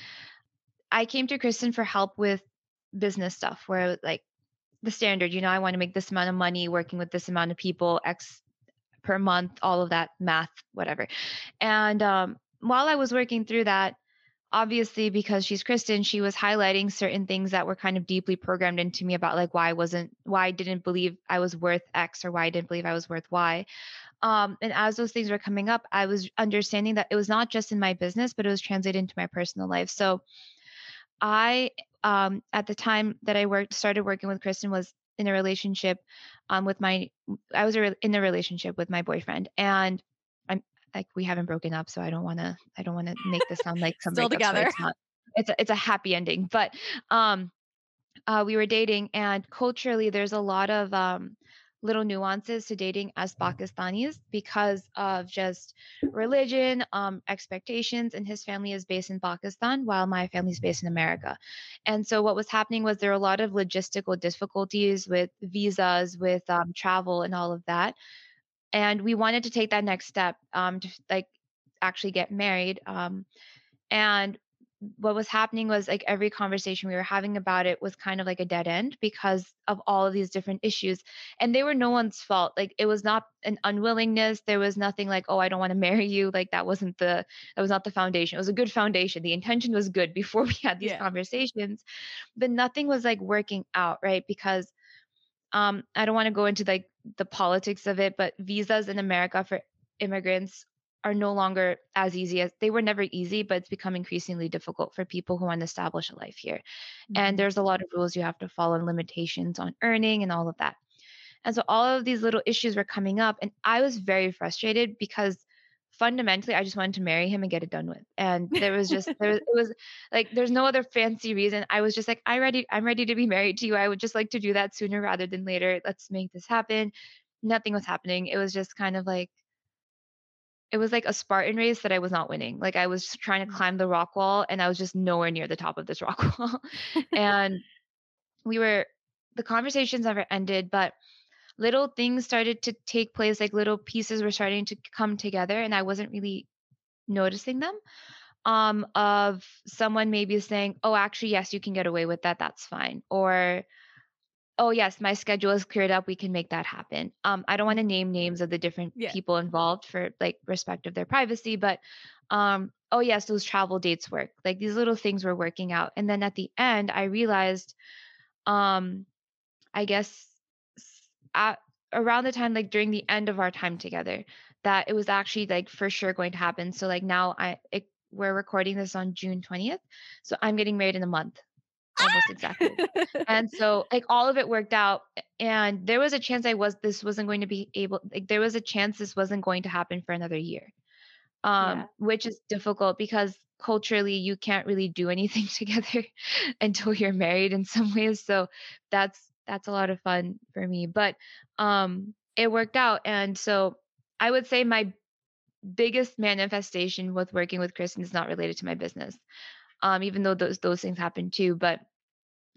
[SPEAKER 2] I came to Kristen for help with business stuff, where like the standard, you know, I want to make this amount of money working with this amount of people, X per month, all of that math, whatever. And um, while I was working through that, obviously because she's Kristen, she was highlighting certain things that were kind of deeply programmed into me about like why I wasn't why I didn't believe I was worth X or why I didn't believe I was worth Y. Um, and as those things were coming up, I was understanding that it was not just in my business, but it was translated into my personal life. So I, um, at the time that I worked, started working with Kristen, was in a relationship um, with my, I was in a relationship with my boyfriend, and I'm like we haven't broken up, so I don't want to, I don't want to make this sound like some
[SPEAKER 1] still together.
[SPEAKER 2] it's not. It's a, it's a happy ending, but um, uh, we were dating, and culturally, there's a lot of um, little nuances to dating as Pakistanis because of just religion, um, expectations, and his family is based in Pakistan while my family is based in America. And so what was happening was there were a lot of logistical difficulties with visas, with um, travel, and all of that. And we wanted to take that next step um, to like actually get married. Um, and what was happening was like every conversation we were having about it was kind of like a dead end because of all of these different issues and they were no one's fault like it was not an unwillingness there was nothing like oh i don't want to [laughs] marry you like that wasn't the that was not the foundation it was a good foundation the intention was good before [laughs] we had these yeah. conversations but nothing was like working out right because um i don't want to go into like the politics of it but visas in america for immigrants are no longer as easy as they were never easy, but it's become increasingly difficult for people who want to establish a life here. Mm-hmm. And there's a lot of rules you have to follow and limitations on earning and all of that. And so all of these little issues were coming up. And I was very frustrated because fundamentally I just wanted to marry him and get it done with. And there was just there was, it was like there's no other fancy reason. I was just like, I ready, I'm ready to be married to you. I would just like to do that sooner rather than later. Let's make this happen. Nothing was happening. It was just kind of like it was like a Spartan race that I was not winning. Like I was trying to mm. climb the rock wall and I was just nowhere near the top of this [laughs] rock wall. [laughs] and we were the conversations never ended, but little things started to take place, like little pieces were starting to come together and I wasn't really noticing them. Um, of someone maybe saying, Oh, actually, yes, you can get away with that, that's fine. Or oh yes my schedule is cleared up we can make that happen um i don't want to name names of the different yeah. people involved for like respect of their privacy but um oh yes those travel dates work like these little things were working out and then at the end i realized um i guess at around the time like during the end of our time together that it was actually like for sure going to happen so like now i it, we're recording this on june 20th so i'm getting married in a month almost exactly. and so like all of it worked out and there was a chance I was this wasn't going to be able like there was a chance this wasn't going to happen for another year. Um yeah. which is difficult because culturally you can't really do anything [laughs] together until you're married in some ways. So that's that's a lot of fun for me, but um it worked out and so I would say my biggest manifestation with working with Kristen is not related to my business. Um, even though those those things happened too, but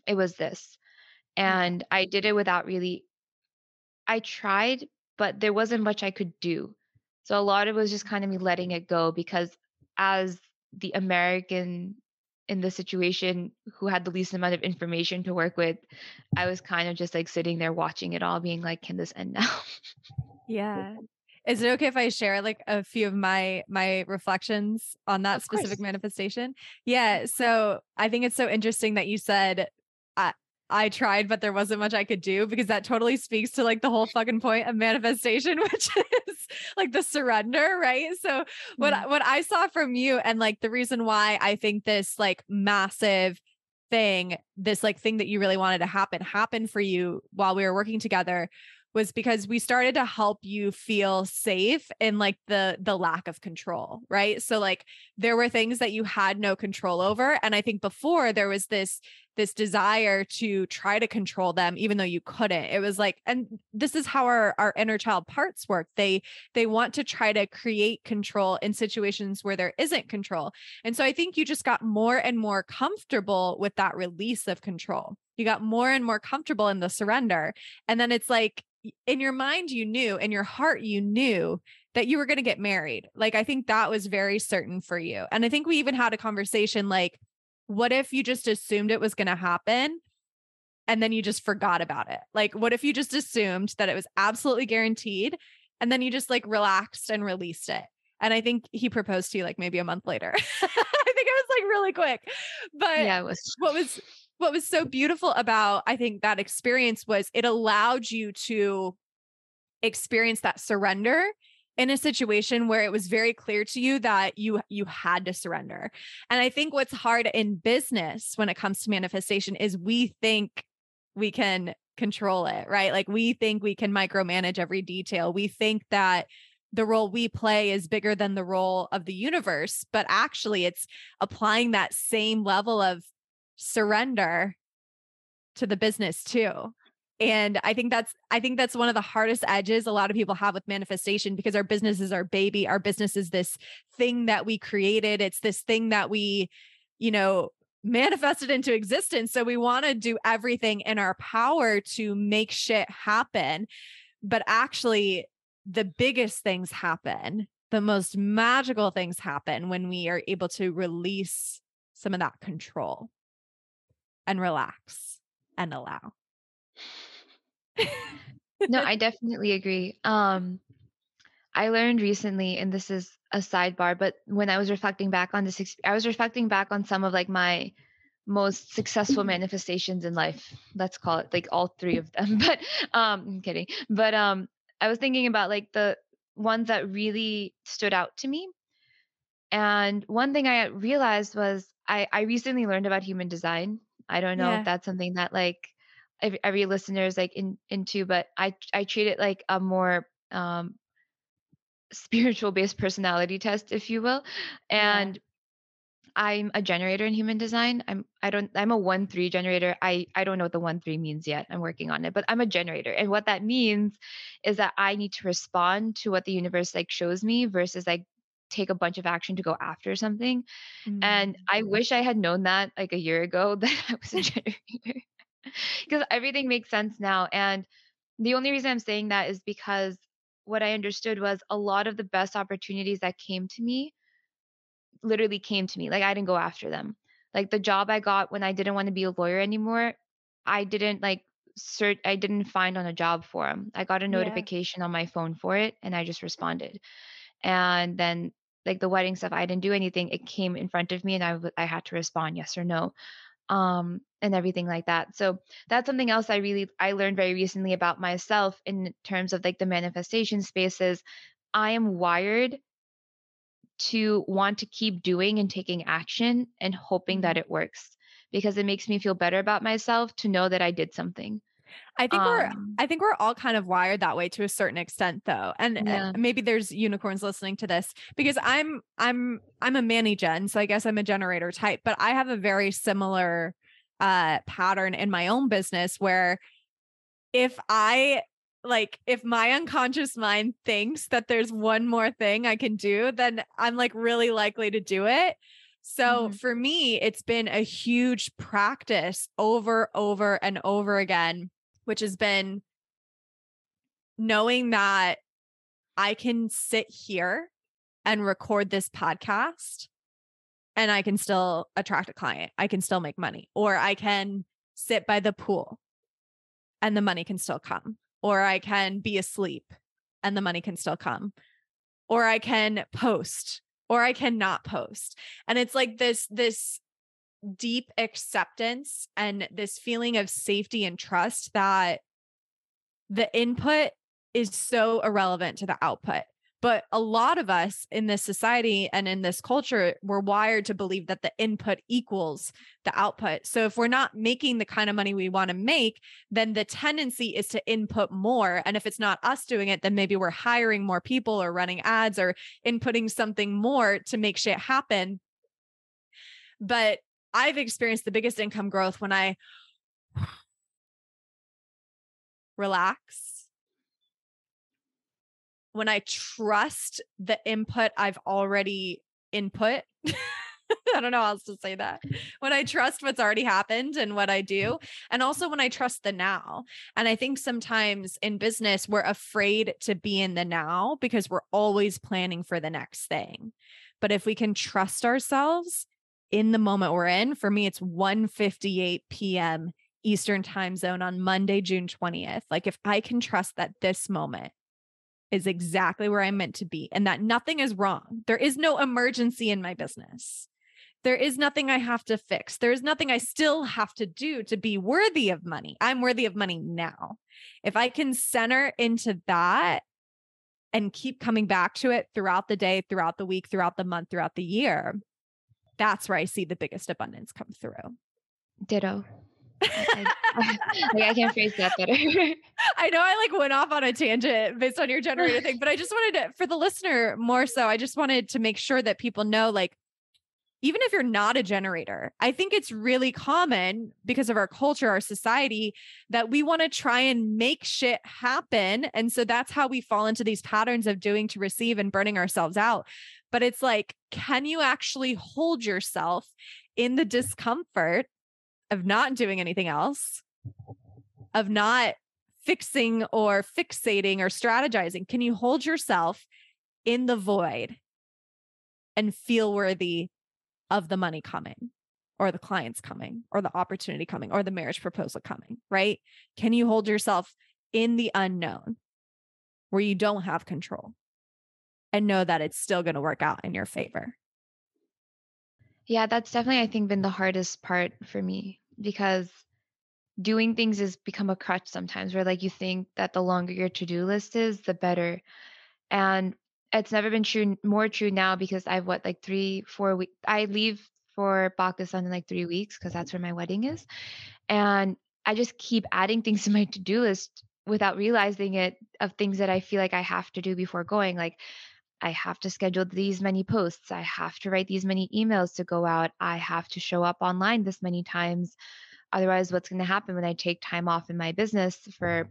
[SPEAKER 2] it was this. Mm. And I did it without really I tried, but there wasn't much I could do. So a lot of it was just kind of me letting it go because as the American in the situation who had the least amount of information to work with, I was kind of just like sitting there watching it all, being like, can this end now?
[SPEAKER 1] Yeah. Is it okay if I share like a few of my my reflections on that
[SPEAKER 2] of
[SPEAKER 1] specific
[SPEAKER 2] course.
[SPEAKER 1] manifestation? Yeah, so I think it's so interesting that you said I I tried, but there wasn't much I could do because that totally speaks to like the whole fucking point of manifestation, [laughs] which is like the surrender, right? So what mm-hmm. what I saw from you and like the reason why I think this like massive thing, this like thing that you really wanted to happen, happen for you while we were working together was because we started to help you feel safe in like the the lack of control right? So like there were things that you had no control over and i think before there was this this desire to try to control them even though you couldn't. It was like and this is how our our inner child parts work. They they want to try to create control in situations where there isn't control and so i think you just got more and more comfortable with that release of control. You got more and more comfortable in the surrender and then it's like in your mind you knew in your heart you knew that you were going to get married like i think that was very certain for you and i think we even had a conversation like what if you just assumed it was going to happen and then you just forgot about it? Like what if you just assumed that it was absolutely guaranteed and then you just like relaxed and released it? And i think he proposed to you like maybe a month later. [laughs] I think it was like really quick but
[SPEAKER 2] yeah it was
[SPEAKER 1] what was what was so beautiful about I think that experience was it allowed you to experience that surrender in a situation where it was very clear to you that you you had to surrender. And I think what's hard in business when it comes to manifestation is we think we can control it, right? Like we think we can micromanage every detail. We think that the role we play is bigger than the role of the universe, but actually it's applying that same level of surrender to the business too. And I think that's I think that's one of the hardest edges a lot of people have with manifestation because our business is our baby. Our business is this thing that we created. It's this thing that we, you know, manifested into existence. So we want to do everything in our power to make shit happen. But actually, the biggest things happen, the most magical things happen when we are able to release some of that control and relax and allow.
[SPEAKER 2] no, [laughs] I definitely agree. Um, I learned recently, and this is a sidebar, but when I was reflecting back on this, I was reflecting back on some of like my most successful manifestations in life. Let's call it like all three of them. [laughs] But um, I'm kidding. But um, I was thinking about like the ones that really stood out to me. And one thing I realized was I, I recently learned about human design I don't know
[SPEAKER 1] Yeah.
[SPEAKER 2] if that's something that like every, every listener is like in, into, but I I treat it like a more um spiritual based personality test, if you will.
[SPEAKER 1] Yeah.
[SPEAKER 2] And I'm a generator in human design. I'm I don't I'm a one three generator. I I don't know what the one three means yet. I'm working on it, but I'm a generator. And what that means is that I need to respond to what the universe like shows me versus like take a bunch of action to go after something. And
[SPEAKER 1] Mm.
[SPEAKER 2] I wish I had known that like a year ago [laughs] that I was a generator because everything makes sense now. And the only reason I'm saying that is because what I understood was a lot of the best opportunities that came to me literally came to me. Like I didn't go after them. Like the job I got when I didn't want to be a lawyer anymore, I didn't like search I didn't find on a job forum. I got a
[SPEAKER 1] Yeah.
[SPEAKER 2] notification on my phone for it and I just responded. And then like the wedding stuff, I didn't do anything. It came in front of me and I w- I had to respond yes or no. Um and everything like that. So that's something else I really I learned very recently about myself in terms of like the manifestation spaces. I am wired to want to keep doing and taking action and hoping that
[SPEAKER 1] Mhm.
[SPEAKER 2] it works because it makes me feel better about myself to know that I did something.
[SPEAKER 1] I think we're
[SPEAKER 2] Um,
[SPEAKER 1] I think we're all kind of wired that way to a certain extent though. And uh,
[SPEAKER 2] yeah.
[SPEAKER 1] maybe there's unicorns listening to this because I'm I'm I'm a Manny gen, so I guess I'm a generator type, but I have a very similar uh pattern in my own business where if I like if my unconscious mind thinks that there's one more thing I can do, then I'm like really likely to do it. So
[SPEAKER 2] Mhm.
[SPEAKER 1] for me, it's been a huge practice over, over, and over again, which has been knowing that I can sit here and record this podcast and I can still attract a client. I can still make money, or I can sit by the pool and the money can still come, or I can be asleep and the money can still come, or I can post, or I cannot post. And it's like this, this deep acceptance and this feeling of safety and trust that the input is so irrelevant to the output. But a lot of us in this society and in this culture, we're wired to believe that the input equals the output. So if we're not making the kind of money we want to make, then the tendency is to input more. And if it's not us doing it, then maybe we're hiring more people or running ads or inputting something more to make shit happen. But I've experienced the biggest income growth when I [sighs] relax when I trust the input I've already input. [laughs] I don't know how else to say that. When I trust what's already happened and what I do, and also when I trust the now. And I think sometimes in business, we're afraid to be in the now because we're always planning for the next thing. But if we can trust ourselves in the moment we're in, for me, it's 1 58 p.m. Eastern time zone on Monday, June 20th. Like if I can trust that this moment is exactly where I'm meant to be and that nothing is wrong. There is no emergency in my business. There is nothing I have to fix. There is nothing I still have to do to be worthy of money. I'm worthy of money now. If I can center into that and keep coming back to it throughout the day, throughout the week, throughout the month, throughout the year, that's where I see the biggest abundance come through.
[SPEAKER 2] Ditto. I, I, [laughs] I, can't phrase that better. [laughs]
[SPEAKER 1] I know I like went off on a tangent based on your generator thing, but I just wanted to, for the listener more so, I just wanted to make sure that people know like, even if you're not a generator, I think it's really common because of our culture, our society, that we want to try and make shit happen. And so that's how we fall into these patterns of doing to receive and burning ourselves out. But it's like, can you actually hold yourself in the discomfort of not doing anything else, of not fixing or fixating or strategizing? Can you hold yourself in the void and feel worthy of the money coming or the clients coming or the opportunity coming or the marriage proposal coming, right? Can you hold yourself in the unknown where you don't have control and know that it's still going to work out in your favor?
[SPEAKER 2] Yeah, that's definitely, I think, been the hardest part for me because doing things has become a crutch sometimes where like you think that the longer your to-do list is the better and it's never been true more true now because i've what like three four weeks i leave for pakistan in like three weeks because mm-hmm. that's where my wedding is and i just keep adding things to my to-do list without realizing it of things that i feel like i have to do before going like I have to schedule these many posts. I have to write these many emails to go out. I have to show up online this many times. Otherwise, what's going to happen when I take time off in my business mm-hmm. for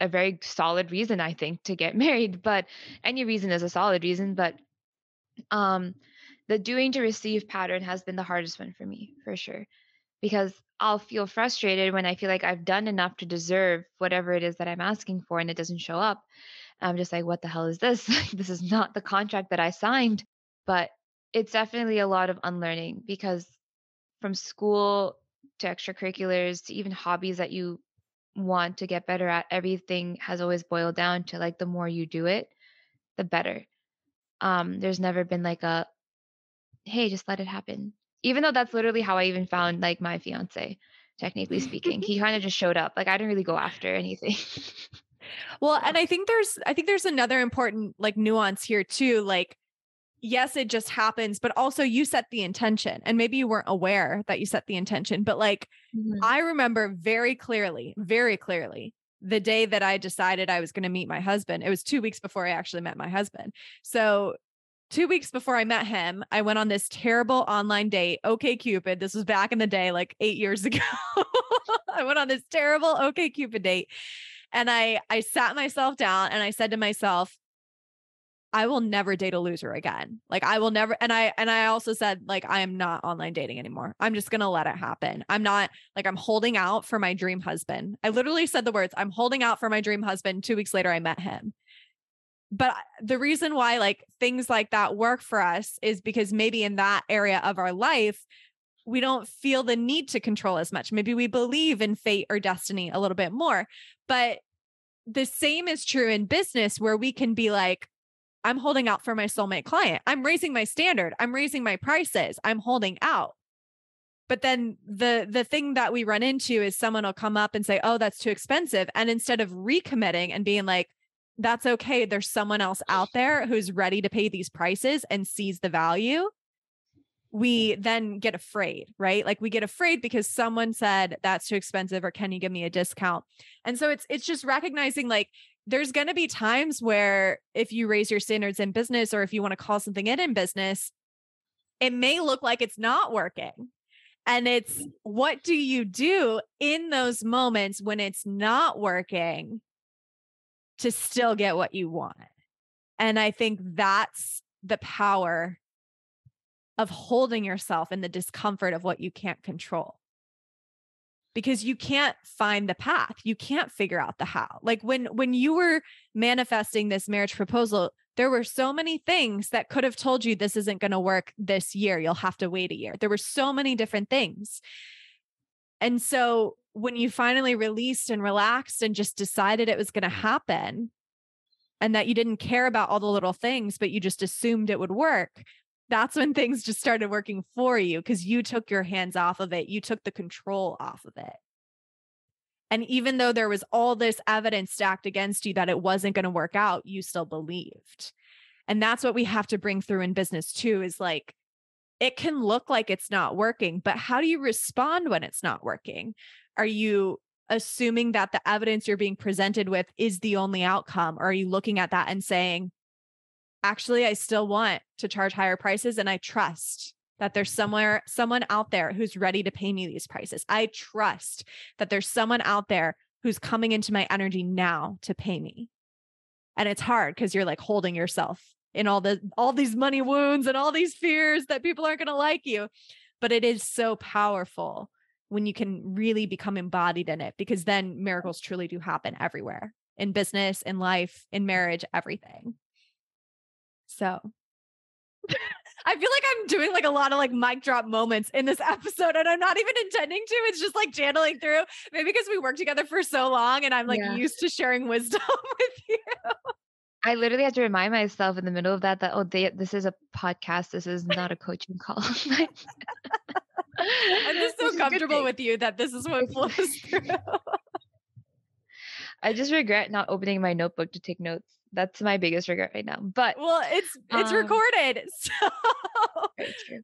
[SPEAKER 2] a very solid reason, I think, to get [laughs] married? But any reason is a solid reason. But um, the doing to receive pattern has been the hardest one for me, for sure, because I'll feel frustrated when I feel like I've done enough to deserve whatever it is that I'm asking for and it doesn't show up. I'm just like, what the hell is this? [laughs] this is not the contract that I signed. But it's definitely a lot of unlearning because from school to extracurriculars to even hobbies that you want to get better at, everything has always boiled down to like the more you do it, the better. Um, there's never been like a, hey, just let it happen. Even though that's literally how I even found like my fiance, technically speaking. he kind of just showed up. Like I didn't really go after anything. [laughs]
[SPEAKER 1] Well, and I think there's I think there's another important like nuance here too. Like, yes, it just happens, but also you set the intention. And maybe you weren't aware that you set the intention. But like mm-hmm. I remember very clearly, very clearly the day that I decided I was going to meet my husband. It was two weeks before I actually met my husband. So two weeks before I met him, I went on this terrible online date. OkCupid. This was back in the day, like eight years [laughs] ago. I went on this terrible OkCupid date. And I I sat myself down and I said to myself, I will never date a loser again. Like I will never and I and I also said like I am not online dating anymore. I'm just going to let it happen. I'm not like I'm holding out for my dream husband. I literally said the words, I'm holding out for my dream husband. 2 weeks later I met him. But the reason why like things like that work for us is because maybe in that area of our life we don't feel the need to control as much. Maybe we believe in fate or destiny a little bit more. But the same is true in business where we can be like, I'm holding out for my soulmate client. I'm raising my standard. I'm raising my prices. I'm holding out. But then the the thing that we run into is someone will come up and say, "Oh, that's too expensive." And instead of recommitting and being like, that's okay. There's someone else out there who's ready to pay these prices and sees the value. We then get afraid, right? Like we get afraid because someone said that's too expensive or can you give me a discount? And so it's it's just recognizing like there's going to be times where if you raise your standards in business or if you want to call something in in business, it may look like it's not working. And it's mm. what do you do in those moments when it's not working to still get what you want? And I think that's the power of holding yourself in the discomfort of what you can't control because you can't find the path you can't figure out the how. Like when when you were manifesting this marriage proposal there were so many things that could have told you this isn't going to work this year you'll have to wait a year. There were so many different things. And so when you finally released and relaxed and just decided it was going to happen and that you didn't care about all the little things but you just assumed it would work that's when things just started working for you because you took your hands off of it. You took the control off of it. And even though there was all this evidence stacked against you that it wasn't going to work out, you still believed. And that's what we have to bring through in business too is like, it can look like it's not working, but how do you respond when it's not working? Are you assuming that the evidence you're being presented with is the only outcome? Or are you looking at that and saying, actually I still want to charge higher prices and I trust that there's somewhere someone out there who's ready to pay me these prices. I trust that there's someone out there who's coming into my energy now to pay me. And it's hard cuz you're like holding yourself in all the all these money wounds and all these fears that people aren't going to like you. But it is so powerful when you can really become embodied in it because then miracles truly do happen everywhere in business, in life, in marriage, everything. So I feel like I'm doing like a lot of like mic drop moments in this [laughs] episode and I'm not even intending to. It's just like channeling through. Maybe because we worked together for so long and I'm like yeah. used to sharing wisdom [laughs] with you.
[SPEAKER 2] I literally had to remind myself in the middle of that that oh they, this is a podcast. This is not a coaching call. [laughs] I'm
[SPEAKER 1] just so comfortable with you that this is what flows through.
[SPEAKER 2] I just regret not opening my notebook to take notes. That's my biggest regret right now. But
[SPEAKER 1] well, it's it's um, recorded. [laughs] So
[SPEAKER 2] very true.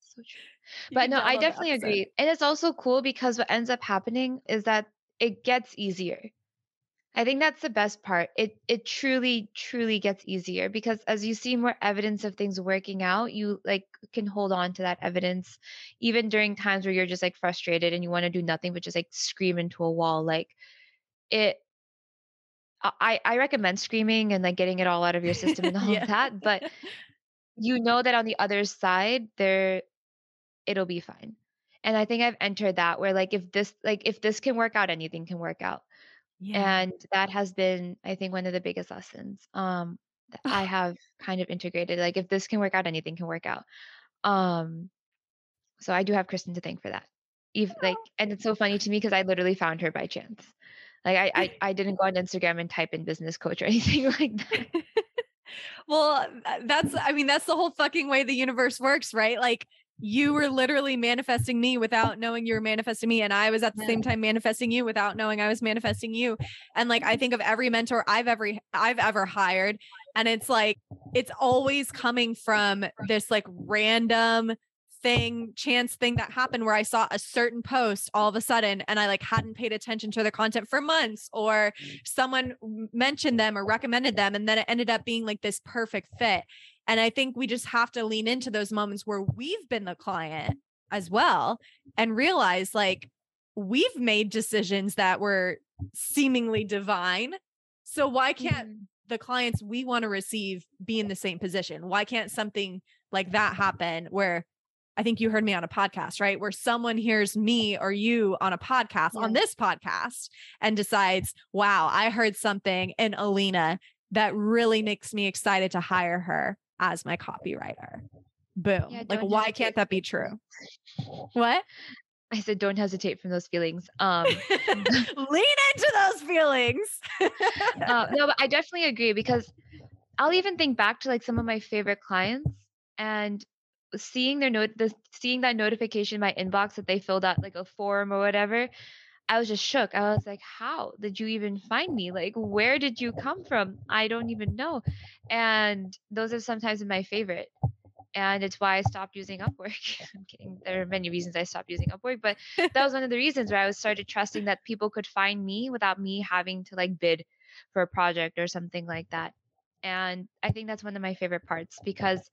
[SPEAKER 2] So true. But no, I definitely agree. And it's also cool because what ends up happening is that it gets easier. I think that's the best part. It it truly truly gets easier because as you see more evidence of things working out, you like can hold on to that evidence even during times where you're just like frustrated and you want to do nothing but just like scream into a wall like it I, I recommend screaming and like getting it all out of your system and [laughs] all yeah. of that. But you know that on the other side, there it'll be fine. And I think I've entered that where like if this like if this can work out, anything can work out. Yeah. And that has been, I think, one of the biggest lessons um that I [sighs] have kind of integrated. Like if this can work out, anything can work out. Um so I do have Kristen to thank for that. If like [laughs] and it's so funny to me because I literally found her by chance. Like I, I, [laughs] I didn't go on Instagram and type in business coach or [laughs] anything like that. [laughs]
[SPEAKER 1] well, uh, that's I mean that's the whole fucking way the universe works, right? Like you were literally manifesting me without knowing you were manifesting me and i was at the yeah. same time manifesting you without knowing i was manifesting you and like i mm-hmm. think of every mentor i've ever i've ever hired and it's like it's always coming from this like random thing, chance thing that happened where I saw a certain post all of a sudden and I like hadn't paid attention to the content for months or someone mentioned them or recommended them and then it ended up being like this perfect fit. And I think we just have to lean into those moments where we've been the client as well and realize like we've made decisions that were seemingly divine. So why can't mm-hmm. the clients we want to receive be in the same position? Why can't something like that happen where I think you heard me on a podcast, right? Where someone hears me or you on a podcast, yeah. on this podcast, and decides, wow, I heard something in Alina that really makes me excited to hire her as my copywriter. Boom. Yeah, like, why hesitate. can't that be true? What?
[SPEAKER 2] I said, don't hesitate from those feelings. [laughs] Um,
[SPEAKER 1] Lean into those feelings. [laughs]
[SPEAKER 2] uh, no, but I definitely agree because I'll even think back to like some of my favorite clients and seeing their note the seeing that notification in my inbox that they filled out like a form or whatever I was just shook. I was like, how did you even find me? Like, where did you come from? I don't even know. And those are sometimes my favorite. And it's why I stopped using Upwork. [laughs] I'm kidding. There are many reasons I stopped using Upwork, but that was one of the reasons where I was started trusting that people could find me without me having to like bid for a project or something like that. And I think that's one of my favorite parts because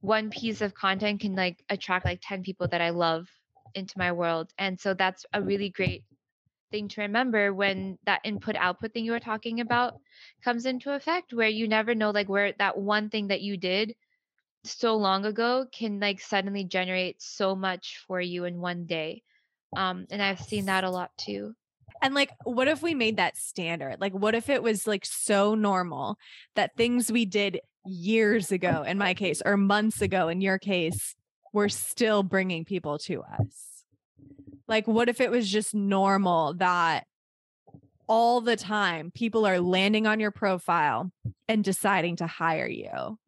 [SPEAKER 2] one piece of content can like attract like 10 people that I love into my world. And so that's a really great thing to remember when that input output thing you were talking about comes into effect where you never know like where that one thing that you did so long ago can like suddenly generate so much for you in one day. Um and I've seen that a lot too.
[SPEAKER 1] And like, what if we made that standard? Like, what if it was like so normal that things we did years ago, in my case, or months ago, in your case, we're still bringing people to us? Like, what if it was just normal that all the time people are landing on your profile and deciding to hire you?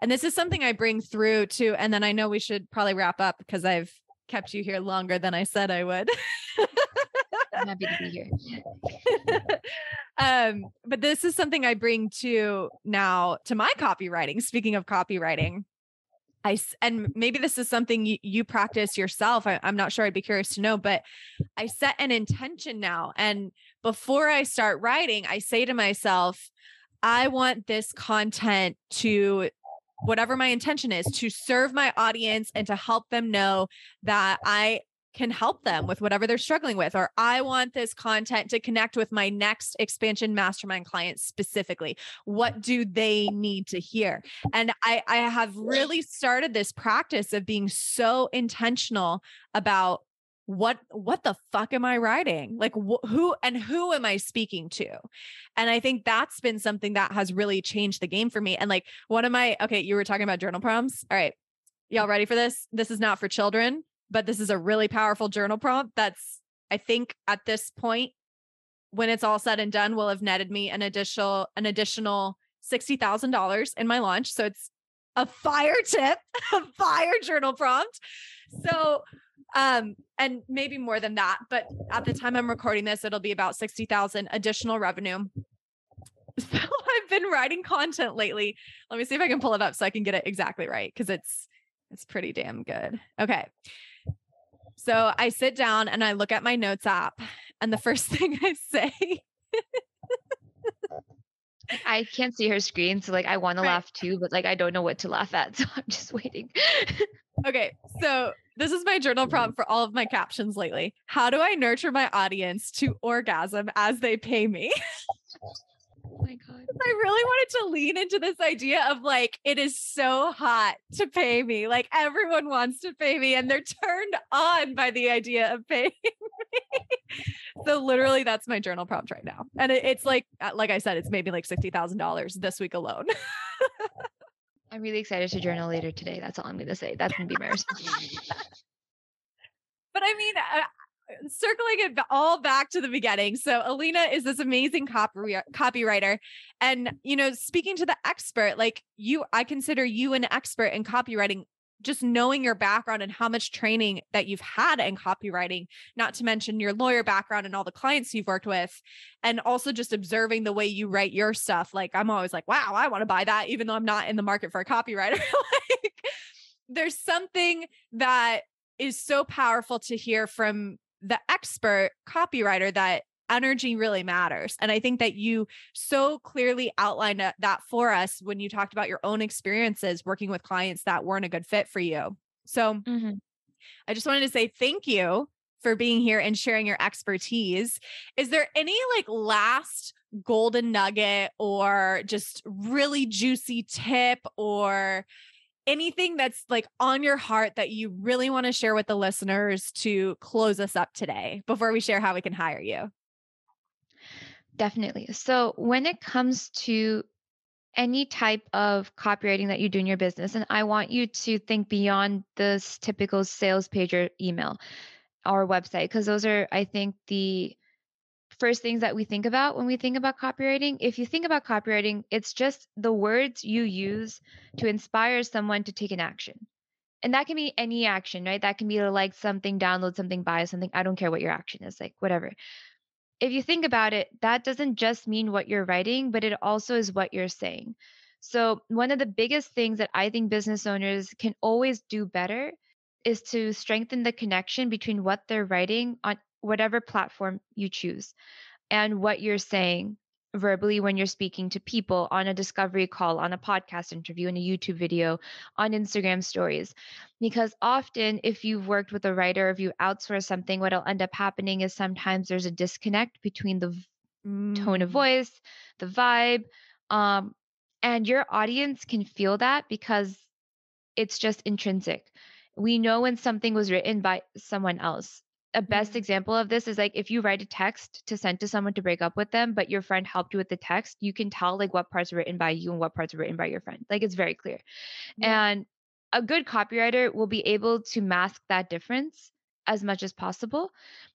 [SPEAKER 1] And this is something I bring through too. And then I know we should probably wrap up because I've kept you here longer than I said I would. [laughs]
[SPEAKER 2] I'm happy to be
[SPEAKER 1] here. [laughs] um, but this is something I bring to now to my copywriting. Speaking of copywriting, I and maybe this is something you, you practice yourself. I, I'm not sure. I'd be curious to know, but I set an intention now, and before I start writing, I say to myself, I want this content to whatever my intention is to serve my audience and to help them know that I can help them with whatever they're struggling with or i want this content to connect with my next expansion mastermind clients specifically. What do they need to hear? And i i have really started this practice of being so intentional about what what the fuck am i writing? Like wh- who and who am i speaking to? And i think that's been something that has really changed the game for me. And like one of my okay you were talking about journal prompts. All right y'all ready for this? This is not for children but this is a really powerful journal prompt that's I think at this point when it's all said and done will have netted me an additional an additional $60,000 in my launch. So it's a fire [laughs] tip, a fire journal prompt. So um and maybe more than that, but at the time I'm recording this it'll be about 60,000 additional revenue. [laughs] So I've been writing content lately. Let me see if I can pull it up so I can get it exactly right cuz it's it's pretty damn good. Okay. So I sit down and I look at my notes app, and the first [laughs] thing I say,
[SPEAKER 2] I can't see her screen. So, like, I want to right. laugh too, but like, I don't know what to laugh at. [laughs] So I'm just waiting.
[SPEAKER 1] okay. So, this is my journal prompt for all of my captions lately. How do I nurture my audience to orgasm as they pay me? [laughs]
[SPEAKER 2] Oh my God.
[SPEAKER 1] I really wanted to lean into this idea of like, it is so hot to pay me. Like, everyone wants to pay me and they're turned on by the idea of paying [laughs] me. so, literally, that's my journal prompt right now. And it, it's like, uh, like I said, it's maybe like $60,000 this week alone.
[SPEAKER 2] I'm really excited to journal later today. That's all I'm going to say. That's going to be my response. [laughs]
[SPEAKER 1] but I mean, uh, circling it all back to the beginning. So Alina is this amazing copy copywriter. And, you know, speaking to the expert, like you, I consider you an expert in copywriting just knowing your background and how much training that you've had in copywriting, not to mention your lawyer background and all the clients you've worked with, and also just observing the way you write your stuff. Like, I'm always like, wow, I want to buy that, even though I'm not in the market for a copywriter. [laughs] like, there's something that is so powerful to hear from the expert copywriter that energy really matters. And I think that you so clearly outlined that for us when you talked about your own experiences working with clients that weren't a good fit for you. So mm-hmm. I just wanted to say thank you for being here and sharing your expertise. Is there any like last golden nugget or just really juicy tip or anything that's like on your heart that you really want to share with the listeners to close us up today before we share how we can hire you?
[SPEAKER 2] Definitely. So, when it comes to any type of copywriting that you do in your business, and I want you to think beyond this typical sales page or email or website, because those are, I think, the first things that we think about when we think about copywriting. If you think about copywriting, it's just the words you use to inspire someone to take an action. and that can be any action, right? That can be to like something, download something, buy something. I don't care what your action is, like whatever. If you think about it, that doesn't just mean what you're writing, but it also is what you're saying. So, one of the biggest things that I think business owners can always do better is to strengthen the connection between what they're writing on whatever platform you choose and what you're saying verbally when you're speaking to people on a discovery call, on a podcast interview, in a YouTube video, on Instagram stories. Because often, if you've worked with a writer, if you outsource something, what'll end up happening is sometimes there's a disconnect between the mm. tone of mm. voice, the vibe, um, and your audience can feel that because it's just intrinsic. We know when something was written by someone else a best mm-hmm. example of this is like if you write a text to send to someone to break up with them, but your friend helped you with the text, you can tell like what parts are written by you and what parts are written by your friend. Like it's very clear. Yeah. And a good copywriter will be able to mask that difference as much as possible.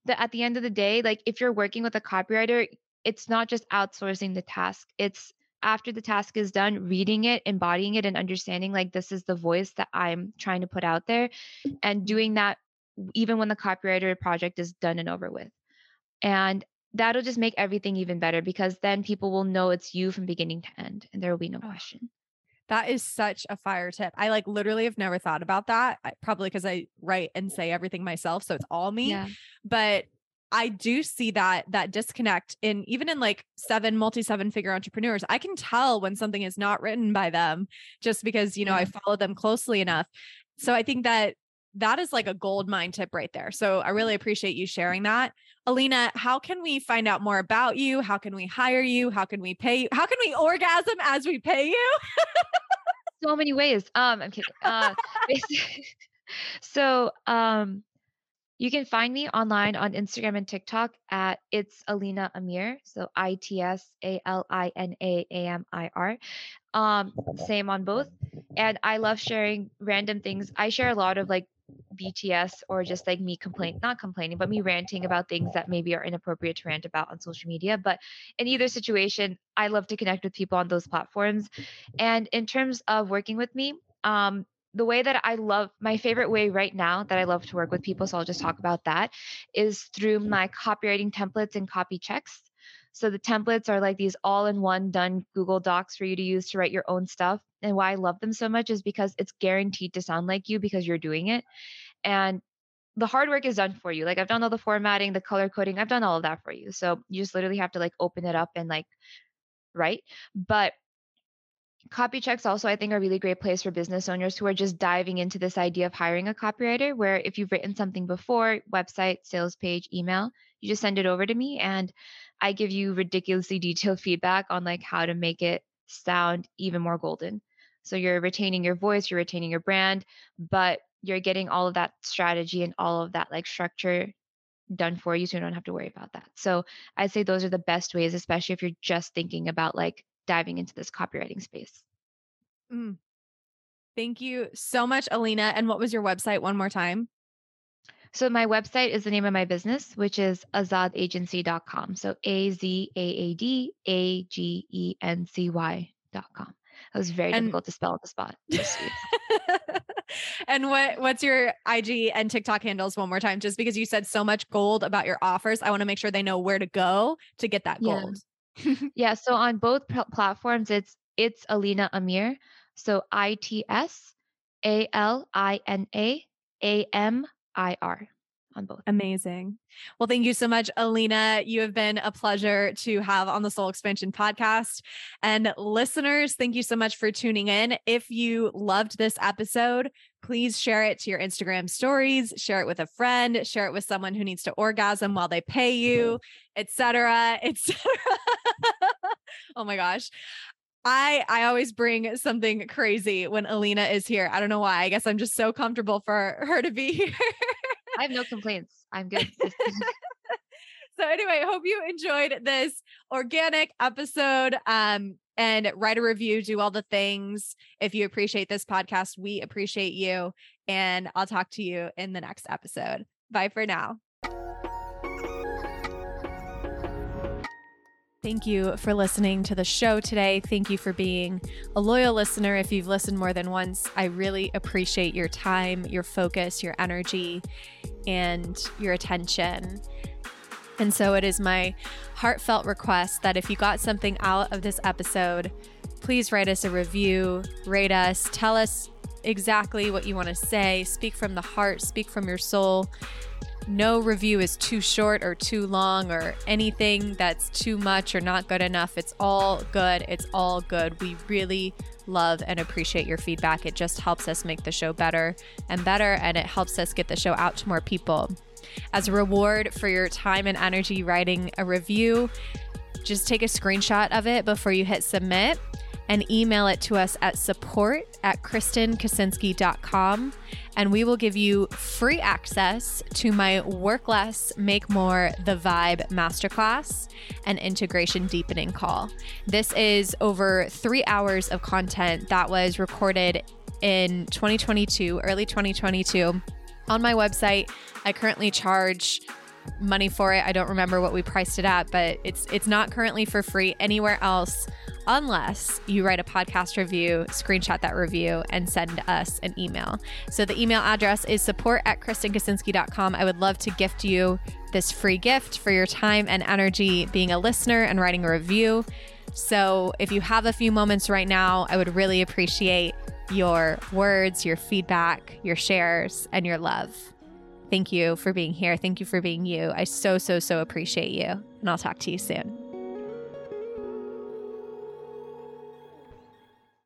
[SPEAKER 2] That at the end of the day, like if you're working with a copywriter, it's not just outsourcing the task. It's after the task is done, reading it, embodying it, and understanding like this is the voice that I'm trying to put out there and doing that even when the copywriter project is done and over with. And that'll just make everything even better because then people will know it's you from beginning to end and there will be no question.
[SPEAKER 1] That is such a fire tip. I like literally have never thought about that. I, probably because I write and say everything myself, so it's all me. Yeah. But I do see that that disconnect in even in like seven multi seven figure entrepreneurs. I can tell when something is not written by them just because, you know, yeah. I follow them closely enough. So I think that that is like a gold mine tip right there. So I really appreciate you sharing that. Alina, how can we find out more about you? How can we hire you? How can we pay you? How can we orgasm as we pay you?
[SPEAKER 2] so many ways. Um, I'm kidding. Uh, [laughs] [laughs] so um, you can find me online on Instagram and TikTok at it's Alina Amir. So I T S A L I N A A M I R. Um, same on both. And I love sharing random things. I share a lot of like BTS or just like me complain not complaining, but me ranting about things that maybe are inappropriate to rant about on social media. But in either situation, I love to connect with people on those platforms. And in terms of working with me, um, the way that I love my favorite way right now that I love to work with people, so I'll just talk about that, is through my copywriting templates and copy checks. So the templates are like these all in one done Google Docs for you to use to write your own stuff. And why I love them so much is because it's guaranteed to sound like you because you're doing it. And the hard work is done for you. Like I've done all the formatting, the color coding, I've done all of that for you. So you just literally have to like open it up and like write. But copy checks also I think are a really great place for business owners who are just diving into this idea of hiring a copywriter where if you've written something before, website, sales page, email, you just send it over to me and I give you ridiculously detailed feedback on like how to make it sound even more golden. So you're retaining your voice, you're retaining your brand, but you're getting all of that strategy and all of that like structure done for you so you don't have to worry about that. So I'd say those are the best ways, especially if you're just thinking about like diving into this copywriting space.
[SPEAKER 1] Mm. Thank you so much, Alina. And what was your website one more time?
[SPEAKER 2] So my website is the name of my business, which is azaadagency.com. So A Z A A D A G E N C Y.com. It was very and, difficult to spell at the spot. [laughs]
[SPEAKER 1] and what what's your IG and TikTok handles one more time? Just because you said so much gold about your offers, I want to make sure they know where to go to get that gold.
[SPEAKER 2] Yeah. [laughs] yeah so on both pl- platforms, it's it's Alina Amir. So I T S A L I N A A M IR on both.
[SPEAKER 1] Amazing. Well, thank you so much, Alina. You have been a pleasure to have on the Soul Expansion podcast. And listeners, thank you so much for tuning in. If you loved this episode, please share it to your Instagram stories, share it with a friend, share it with someone who needs to orgasm while they pay you, etc., etc. [laughs] oh my gosh. I I always bring something crazy when Alina is here. I don't know why. I guess I'm just so comfortable for her to be [laughs] here.
[SPEAKER 2] I have no complaints. I'm good. [laughs]
[SPEAKER 1] so anyway, hope you enjoyed this organic episode. Um, and write a review, do all the things. If you appreciate this podcast, we appreciate you. And I'll talk to you in the next episode. Bye for now. Thank you for listening to the show today. Thank you for being a loyal listener. If you've listened more than once, I really appreciate your time, your focus, your energy, and your attention. And so it is my heartfelt request that if you got something out of this episode, please write us a review, rate us, tell us exactly what you want to say, speak from the heart, speak from your soul. No review is too short or too long or anything that's too much or not good enough. It's all good. It's all good. We really love and appreciate your feedback. It just helps us make the show better and better, and it helps us get the show out to more people. As a reward for your time and energy writing a review, just take a screenshot of it before you hit submit and email it to us at support at kristenkaczynski.com. And we will give you free access to my Work Less, Make More, The Vibe Masterclass and Integration Deepening Call. This is over three hours of content that was recorded in 2022, early 2022. On my website, I currently charge money for it. I don't remember what we priced it at, but it's it's not currently for free anywhere else unless you write a podcast review, screenshot that review, and send us an email. So the email address is support at kristenkaczynski.com. I would love to gift you this free gift for your time and energy being a listener and writing a review. So if you have a few moments right now, I would really appreciate your words, your feedback, your shares, and your love. Thank you for being here. Thank you for being you. I so, so, so appreciate you. And I'll talk to you soon.